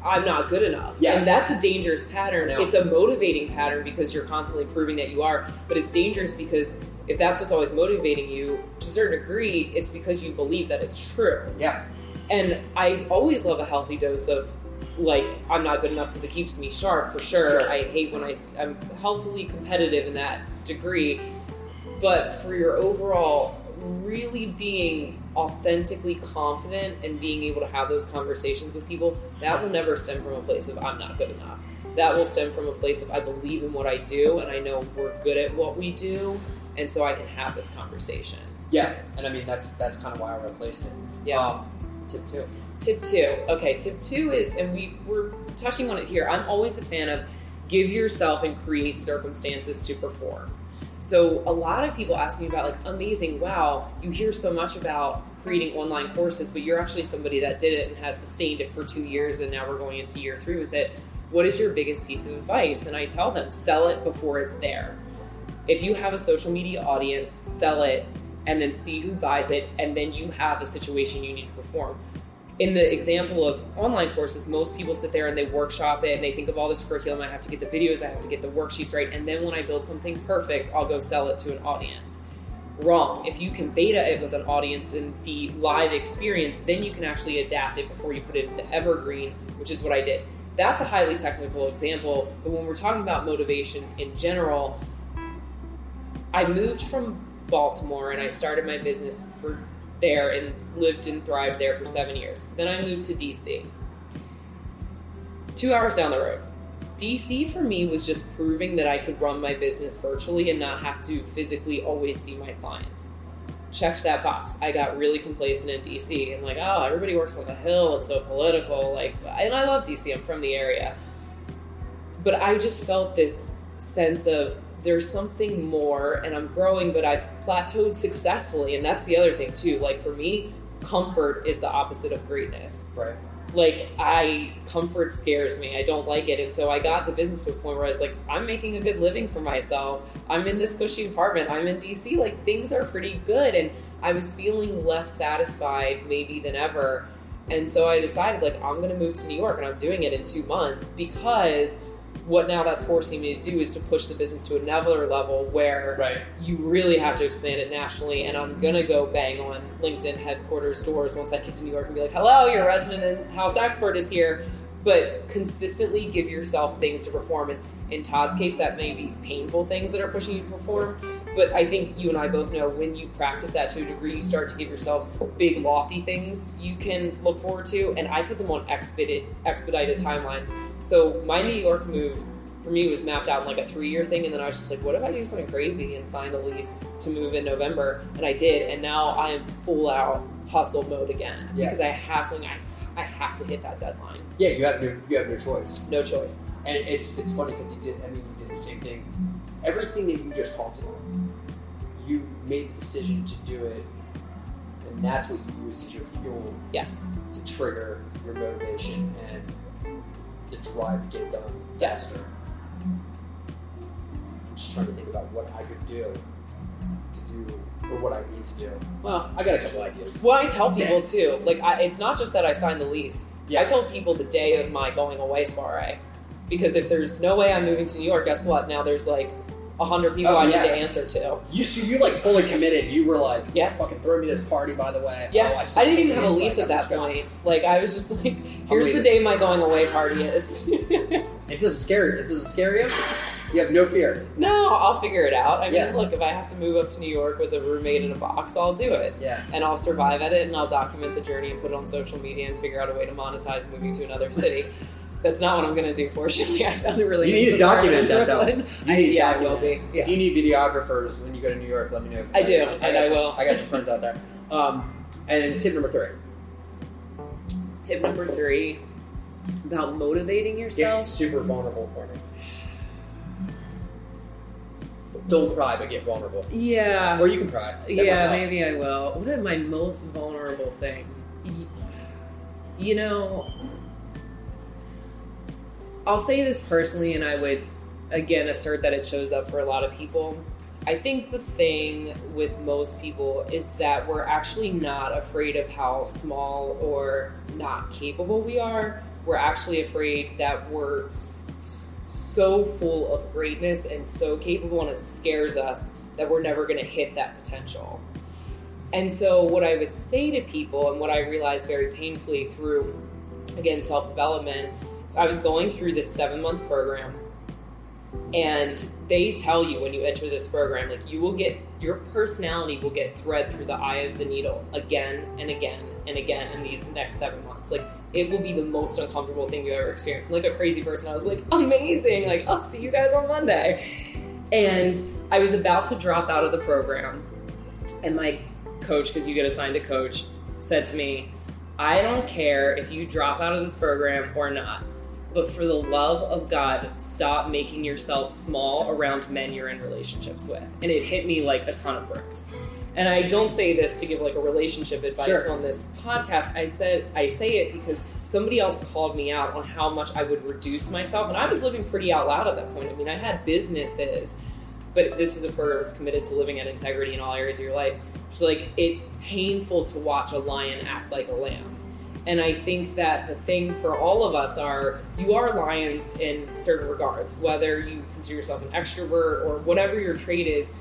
I'm not good enough. Yes. And that's a dangerous pattern. It's a motivating pattern because you're constantly proving that you are, but it's dangerous because if that's what's always motivating you, to a certain degree, it's because you believe that it's true. yeah, And I always love a healthy dose of like I'm not good enough because it keeps me sharp for sure. Sure. I hate when I am healthily competitive in that degree, but for your overall really being authentically confident and being able to have those conversations with people, that will never stem from a place of I'm not good enough. That will stem from a place of I believe in what I do and I know we're good at what we do, and so I can have this conversation. yeah. And I mean, that's that's kind of why I replaced it. Yeah. Um, tip two. Tip two. Okay, tip two is, and we we're touching on it here. I'm always a fan of give yourself and create circumstances to perform. So a lot of people ask me about like amazing. Wow, you hear so much about creating online courses, but you're actually somebody that did it and has sustained it for two years, and now we're going into year three with it. What is your biggest piece of advice? And I tell them sell it before it's there. If you have a social media audience, sell it and then see who buys it, and then you have a situation you need to perform in the example of online courses, most people sit there and they workshop it and they think of all this curriculum. I have to get the videos, I have to get the worksheets right, and then when I build something perfect, I'll go sell it to an audience. Wrong. If you can beta it with an audience in the live experience, then you can actually adapt it before you put it into evergreen, which is what I did. That's a highly technical example, but when we're talking about motivation in general, I moved from Baltimore and I started my business for there and lived and thrived there for seven years. Then I moved to DC. Two hours down the road. DC for me was just proving that I could run my business virtually and not have to physically always see my clients. Checked that box. I got really complacent in DC. I'm like, oh, everybody works on the hill. It's so political. Like, and I love DC. I'm from the area. But I just felt this sense of there's something more and I'm growing, but I've plateaued successfully. And that's the other thing, too. Like, for me, comfort is the opposite of greatness. Right. Like, I, comfort scares me. I don't like it. And so I got the business to a point where I was like, I'm making a good living for myself. I'm in this cushy apartment. I'm in DC. Like, things are pretty good. And I was feeling less satisfied maybe than ever. And so I decided, like, I'm going to move to New York and I'm doing it in two months because what now that's forcing me to do is to push the business to another level where Right. you really have to expand it nationally. And I'm gonna go bang on LinkedIn headquarters doors once I get to New York and be like, "Hello, your resident and house expert is here." But consistently give yourself things to perform. And in Todd's case, that may be painful things that are pushing you to perform. But I think you and I both know when you practice that to a degree, you start to give yourself big, lofty things you can look forward to. And I put them on expedited, expedited timelines. So my New York move for me was mapped out in like a three year thing. And then I was just like, what if I do something crazy and sign a lease to move in November? And I did. And now I am full out hustle mode again Yeah. because I have something I, I have to hit that deadline. Yeah, you have no you have no choice. No choice. And it's it's funny because you did. I mean, you did the same thing. Everything that you just talked about, you made the decision to do it, and that's what you used as your fuel Yes. to trigger your motivation and the drive to get it done Yes. faster. I'm just trying to think about what I could do to do or what I need to do. Well, I got a couple ideas. Well, I tell people too. Like, I, it's not just that I signed the lease. Yeah. I told people the day of my going away soiree, because if there's no way I'm moving to New York, guess what? Now there's like hundred people Oh, I yeah. need to answer to. You, so you like fully committed. You were like, Yeah. fucking throw me this party, by the way. Yeah, Oh, I, signed didn't even have a like, lease at that point. Like I was just like, here's the day my going away party is. it's doesn't scare you. scary. you. You have no fear. no, I'll figure it out. I mean, Yeah. look, if I have to move up to New York with a roommate in a box, I'll do it. Yeah. And I'll survive at it and I'll document the journey and put it on social media and figure out a way to monetize moving to another city. That's not what I'm going to do, fortunately. I found a really You need to document that, though. Brooklyn. You I- need yeah, I will be. Yeah. If you need videographers when you go to New York, let me know. 'cause I do, some- and I some- will. I got some friends out there. Um, and then tip number three. Tip number three about motivating Get yourself. super vulnerable for me. Don't cry, but get vulnerable. Yeah. Or you can cry. That Yeah, maybe I will. What is my most vulnerable thing? You know, I'll say this personally, and I would again assert that it shows up for a lot of people. I think the thing with most people is that we're actually not afraid of how small or not capable we are. We're actually afraid that we're so full of greatness and so capable, and it scares us that we're never going to hit that potential. And so, what I would say to people, and what I realized very painfully through, again, self development, is I was going through this seven month program, and they tell you when you enter this program, like you will get your personality will get thread through the eye of the needle again and again and again in these next seven months. Like it will be the most uncomfortable thing you ever experienced. And like a crazy person, I was like, amazing! Like I'll see you guys on Monday. And I was about to drop out of the program, and my coach, because you get assigned a coach, said to me, I don't care if you drop out of this program or not, but for the love of God, stop making yourself small around men you're in relationships with. And it hit me like a ton of bricks. And I don't say this to give like a relationship advice Sure. on this podcast. I said I say it because somebody else called me out on how much I would reduce myself, and I was living pretty out loud at that point. I mean, I had businesses, but this is a program that's committed to living at integrity in all areas of your life. So like it's painful to watch a lion act like a lamb. And I think that the thing for all of us are you are lions in certain regards, whether you consider yourself an extrovert or whatever your trait is,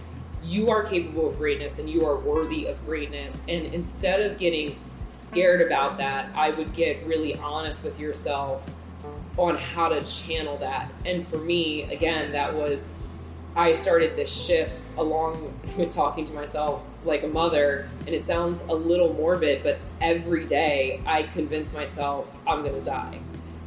you are capable of greatness and you are worthy of greatness. And instead of getting scared about that, I would get really honest with yourself on how to channel that. And for me, again, that was I started this shift along with talking to myself like a mother, and it sounds a little morbid, but every day I convince myself I'm going to die.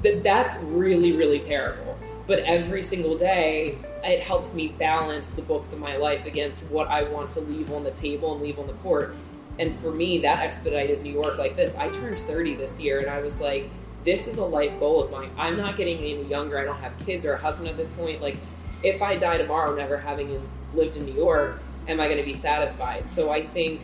That that's really really terrible. But every single day it helps me balance the books of my life against what I want to leave on the table and leave on the court. And for me, that expedited New York like this. I turned 30 this year, and I was like, this is a life goal of mine. I'm not getting any younger. I don't have kids or a husband at this point. Like, if I die tomorrow, never having lived in New York, am I going to be satisfied? So I think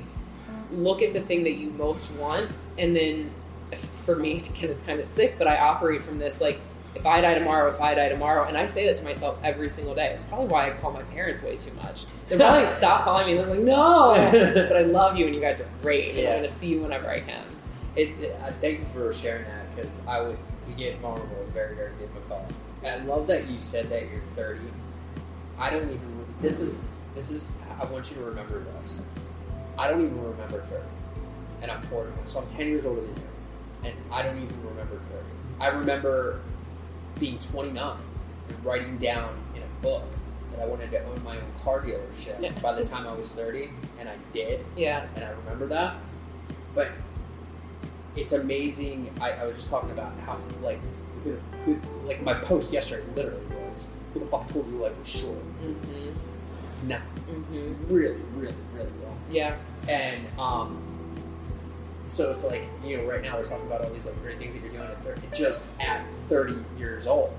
look at the thing that you most want, and then for me, again, it's kind of sick, but I operate from this like, if I die tomorrow, if I die tomorrow, and I say that to myself every single day. It's probably why I call my parents way too much. They're probably stop calling me. They're like, no, but I love you, and you guys are great. And Yeah. I'm going to see you whenever I can. It, it- uh, thank you for sharing that because I would to get vulnerable is very very difficult. I love that you said that you're 30. I don't even. This is this is. I want you to remember this. I don't even remember 30, and I'm 41, so I'm 10 years older than you, and I don't even remember 30. I remember being 29 and writing down in a book that I wanted to own my own car dealership Yeah. by the time I was 30, and I did Yeah. and I remember that. But it's amazing. I, I was just talking about how like who, who like my post yesterday literally was who the fuck told you life was short? Mm-hmm. Snap. Mm-hmm. Really, really, really well. Yeah. And um, so it's like you know, right now we're talking about all these like great things that you're doing at 30, just at 30 years old.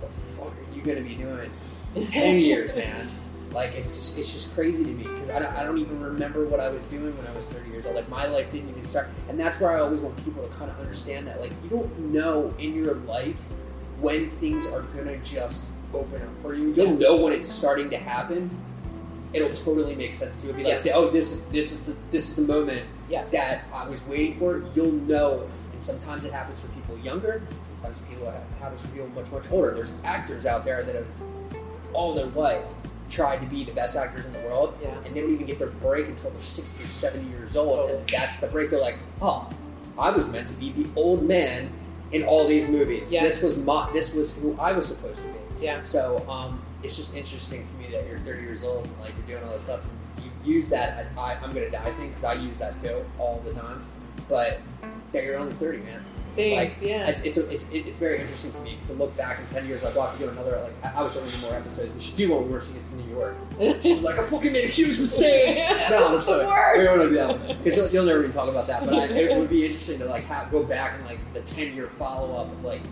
The fuck are you gonna be doing in 10 years, man? Like it's just it's just crazy to me because I don't, I don't even remember what I was doing when I was 30 years old. Like my life didn't even start, and that's where I always want people to kind of understand that. Like you don't know in your life when things are gonna just open up for you. You'll Yes. know when it's starting to happen. It'll totally make sense to you. It'll be like, Yes. oh, this is this is the this is the moment Yes. that I was waiting for. You'll know. And sometimes it happens for people younger. Sometimes people it happens for people much much older. There's actors out there that have all their life tried to be the best actors in the world, Yeah. and they don't even get their break until they're 60 or 70 years old, Totally. and that's the break. They're like, oh, I was meant to be the old man in all these movies. Yeah. This was my, this was who I was supposed to be. Yeah. So um, it's just interesting to me that you're 30 years old and like you're doing all this stuff. And you use that I, I'm gonna die thing because I use that too all the time. But that you're only 30, man. Thanks. Like, yeah. It's it's, a, it's it's very interesting to me to look back in 10 years, like, we'll have to do another. Like, I I was ordering more episodes. We should do one where she gets to New York. She's like, I fucking made a huge mistake. Yeah, no, I'm the sorry. worst. We don't want to do that one because you'll, you'll never even talk about that. But I, it would be interesting to like have, go back and like the 10 year follow up of like,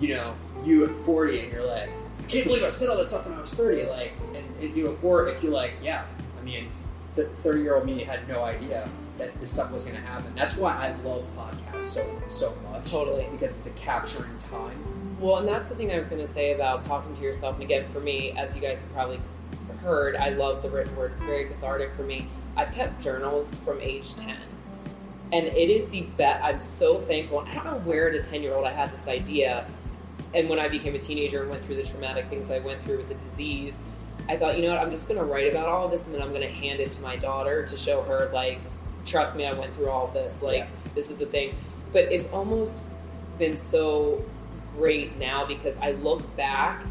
you know, you at 40 and you're like, I can't believe I said all that stuff when I was 30. Like, and, and you know, or if you're like, yeah, I mean, 30 year old me had no idea that this stuff was going to happen. That's why I love podcasts so so much. Totally. Because it's a capturing time. Well, and that's the thing I was going to say about talking to yourself. And again, for me, as you guys have probably heard, I love the written word. It's very cathartic for me. I've kept journals from age 10. And it is the best. I'm so thankful. I don't know where at a 10 year old I had this idea. And when I became a teenager and went through the traumatic things I went through with the disease, I thought, you know what, I'm just going to write about all of this and then I'm going to hand it to my daughter to show her, like, trust me, I went through all of this. Like, Yeah. this is the thing. But it's almost been so great now because I look back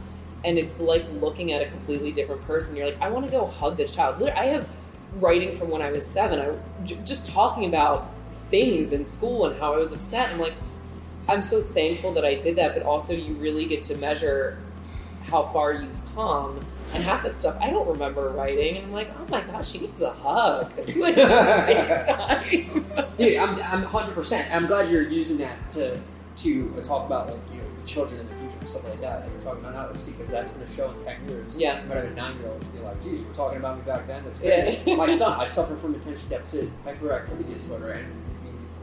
and it's like looking at a completely different person. You're like, I want to go hug this child. I have writing from when I was seven. I j- just talking about things in school and how I was upset. I'm like, I'm so thankful that I did that, but also you really get to measure how far you've come. And half that stuff I don't remember writing, and I'm like, oh my gosh, she needs a hug. like. Dude, I'm, I'm 100%. I'm glad you're using that to to talk about, like, you know, children in the future and stuff like that that you're talking about now. See, because that's going to show in 10 years. Yeah. I'm going to have a nine year old to be like, geez, you were talking about me back then. That's Yeah. crazy. My son, I suffer from attention deficit hyperactivity disorder, and I mean, you've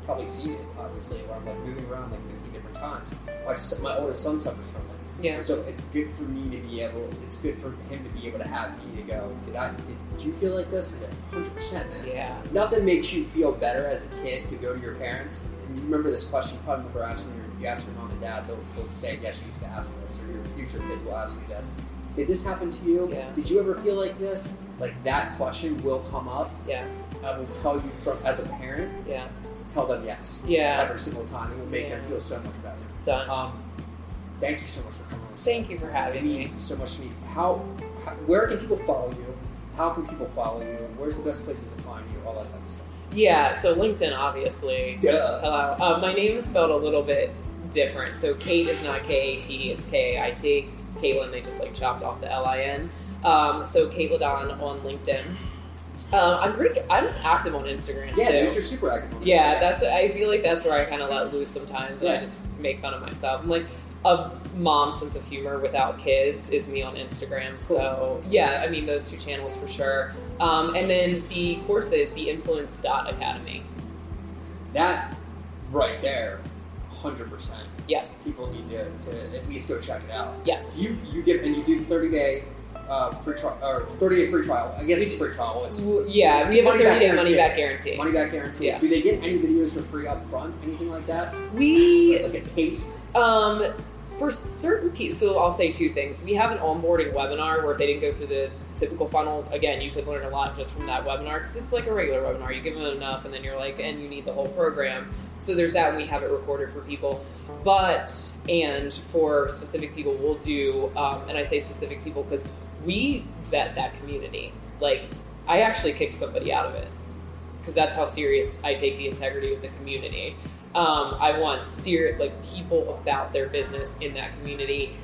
probably seen it, obviously, where I'm like moving around like 50 different times. My, my oldest son suffers from it. Yeah. And so it's good for me to be able, it's good for him to be able to have me to go, did I, did you feel like this? Like, 100%, man. Yeah. Nothing makes you feel better as a kid to go to your parents. And you remember this question, you probably remember asking your, if you ask your mom and dad, they'll, they'll say, yes, you used to ask this, or your future kids will ask you this. Did this happen to you? Yeah. Did you ever feel like this? Like that question will come up. Yes. I will tell you from as a parent, Yeah. Tell them yes. Yeah. Every single time. It will make them feel so much better. Done. Um, thank you so much for coming on. Thank you for It having me. means so much to me. How, how, where can people follow you? How can people follow you? Where's the best places to find you? All that type of stuff. Yeah, so LinkedIn, obviously. Duh. Hello. Uh, my name is spelled a little bit different. So Kait is not K A T, it's K A I T. It's Caitlin. They just like chopped off the L I N. Um, so Ladon on LinkedIn. Uh, I'm pretty. I'm active on Instagram Yeah, too. dude, you're super active. on Yeah, Instagram. that's. I feel like that's where I kind of let loose sometimes. And I just make fun of myself. I'm like a mom sense of humor without kids is me on Instagram. So yeah, I mean those two channels for sure. Um, and then the courses, the Influence Dot Academy. that right there, hundred percent. Yes, People need to, to at least go check it out. yes, You you get and you do thirty day uh, free trial or thirty day free trial. I guess it's free trial. It's W- yeah. We have a back 30 day money back guarantee. money back guarantee. Yeah. Do they get any videos for free up front? Anything like that? We Like a taste. Um, for certain people, so I'll say two things. We have an onboarding webinar where if they didn't go through the typical funnel, again, you could learn a lot just from that webinar because it's like a regular webinar. You give them enough, and then you're like, and you need the whole program. So there's that, and we have it recorded for people. But and for specific people, we'll do, um, and I say specific people because we vet that community. Like, I actually kicked somebody out of it because that's how serious I take the integrity of the community. Um, I want serious like people about their business in that community.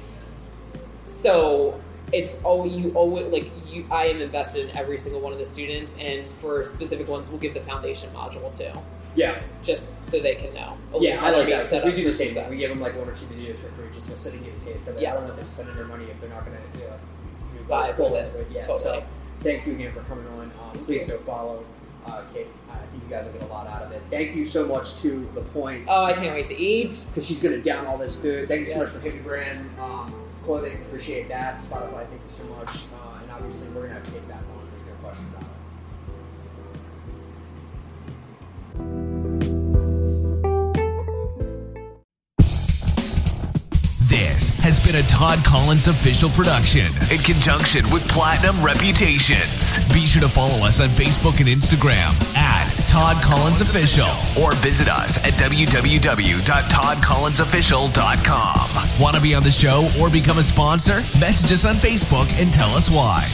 So it's all you always like you. I am invested in every single one of the students, and for specific ones, we'll give the foundation module too, Yeah, just so they can know. yeah, I like that because we do the same thing. success. We give them like one or two videos for free just so they can get a taste of it. I don't want them spending their money if they're not going to uh, move Vibe full into it. Yeah, Totally. so thank you again for coming on. Um, please go follow uh, Kait. I think you guys will get a lot out of it. Thank you so much to the point Oh, I can't wait to eat. because she's going to down all this food. Thank you so Yes. much for Hippie Brand um, clothing. Appreciate that. Spotify, thank you so much. Uh, and obviously, we're going to have Kait back on. There's no question about it. This has been a Todd Collins official production in conjunction with Platinum Reputations. Be sure to follow us on Facebook and Instagram at Todd Collins Official or visit us at www.toddcollinsofficial.com. Want to be on the show or become a sponsor? Message us on Facebook and tell us why.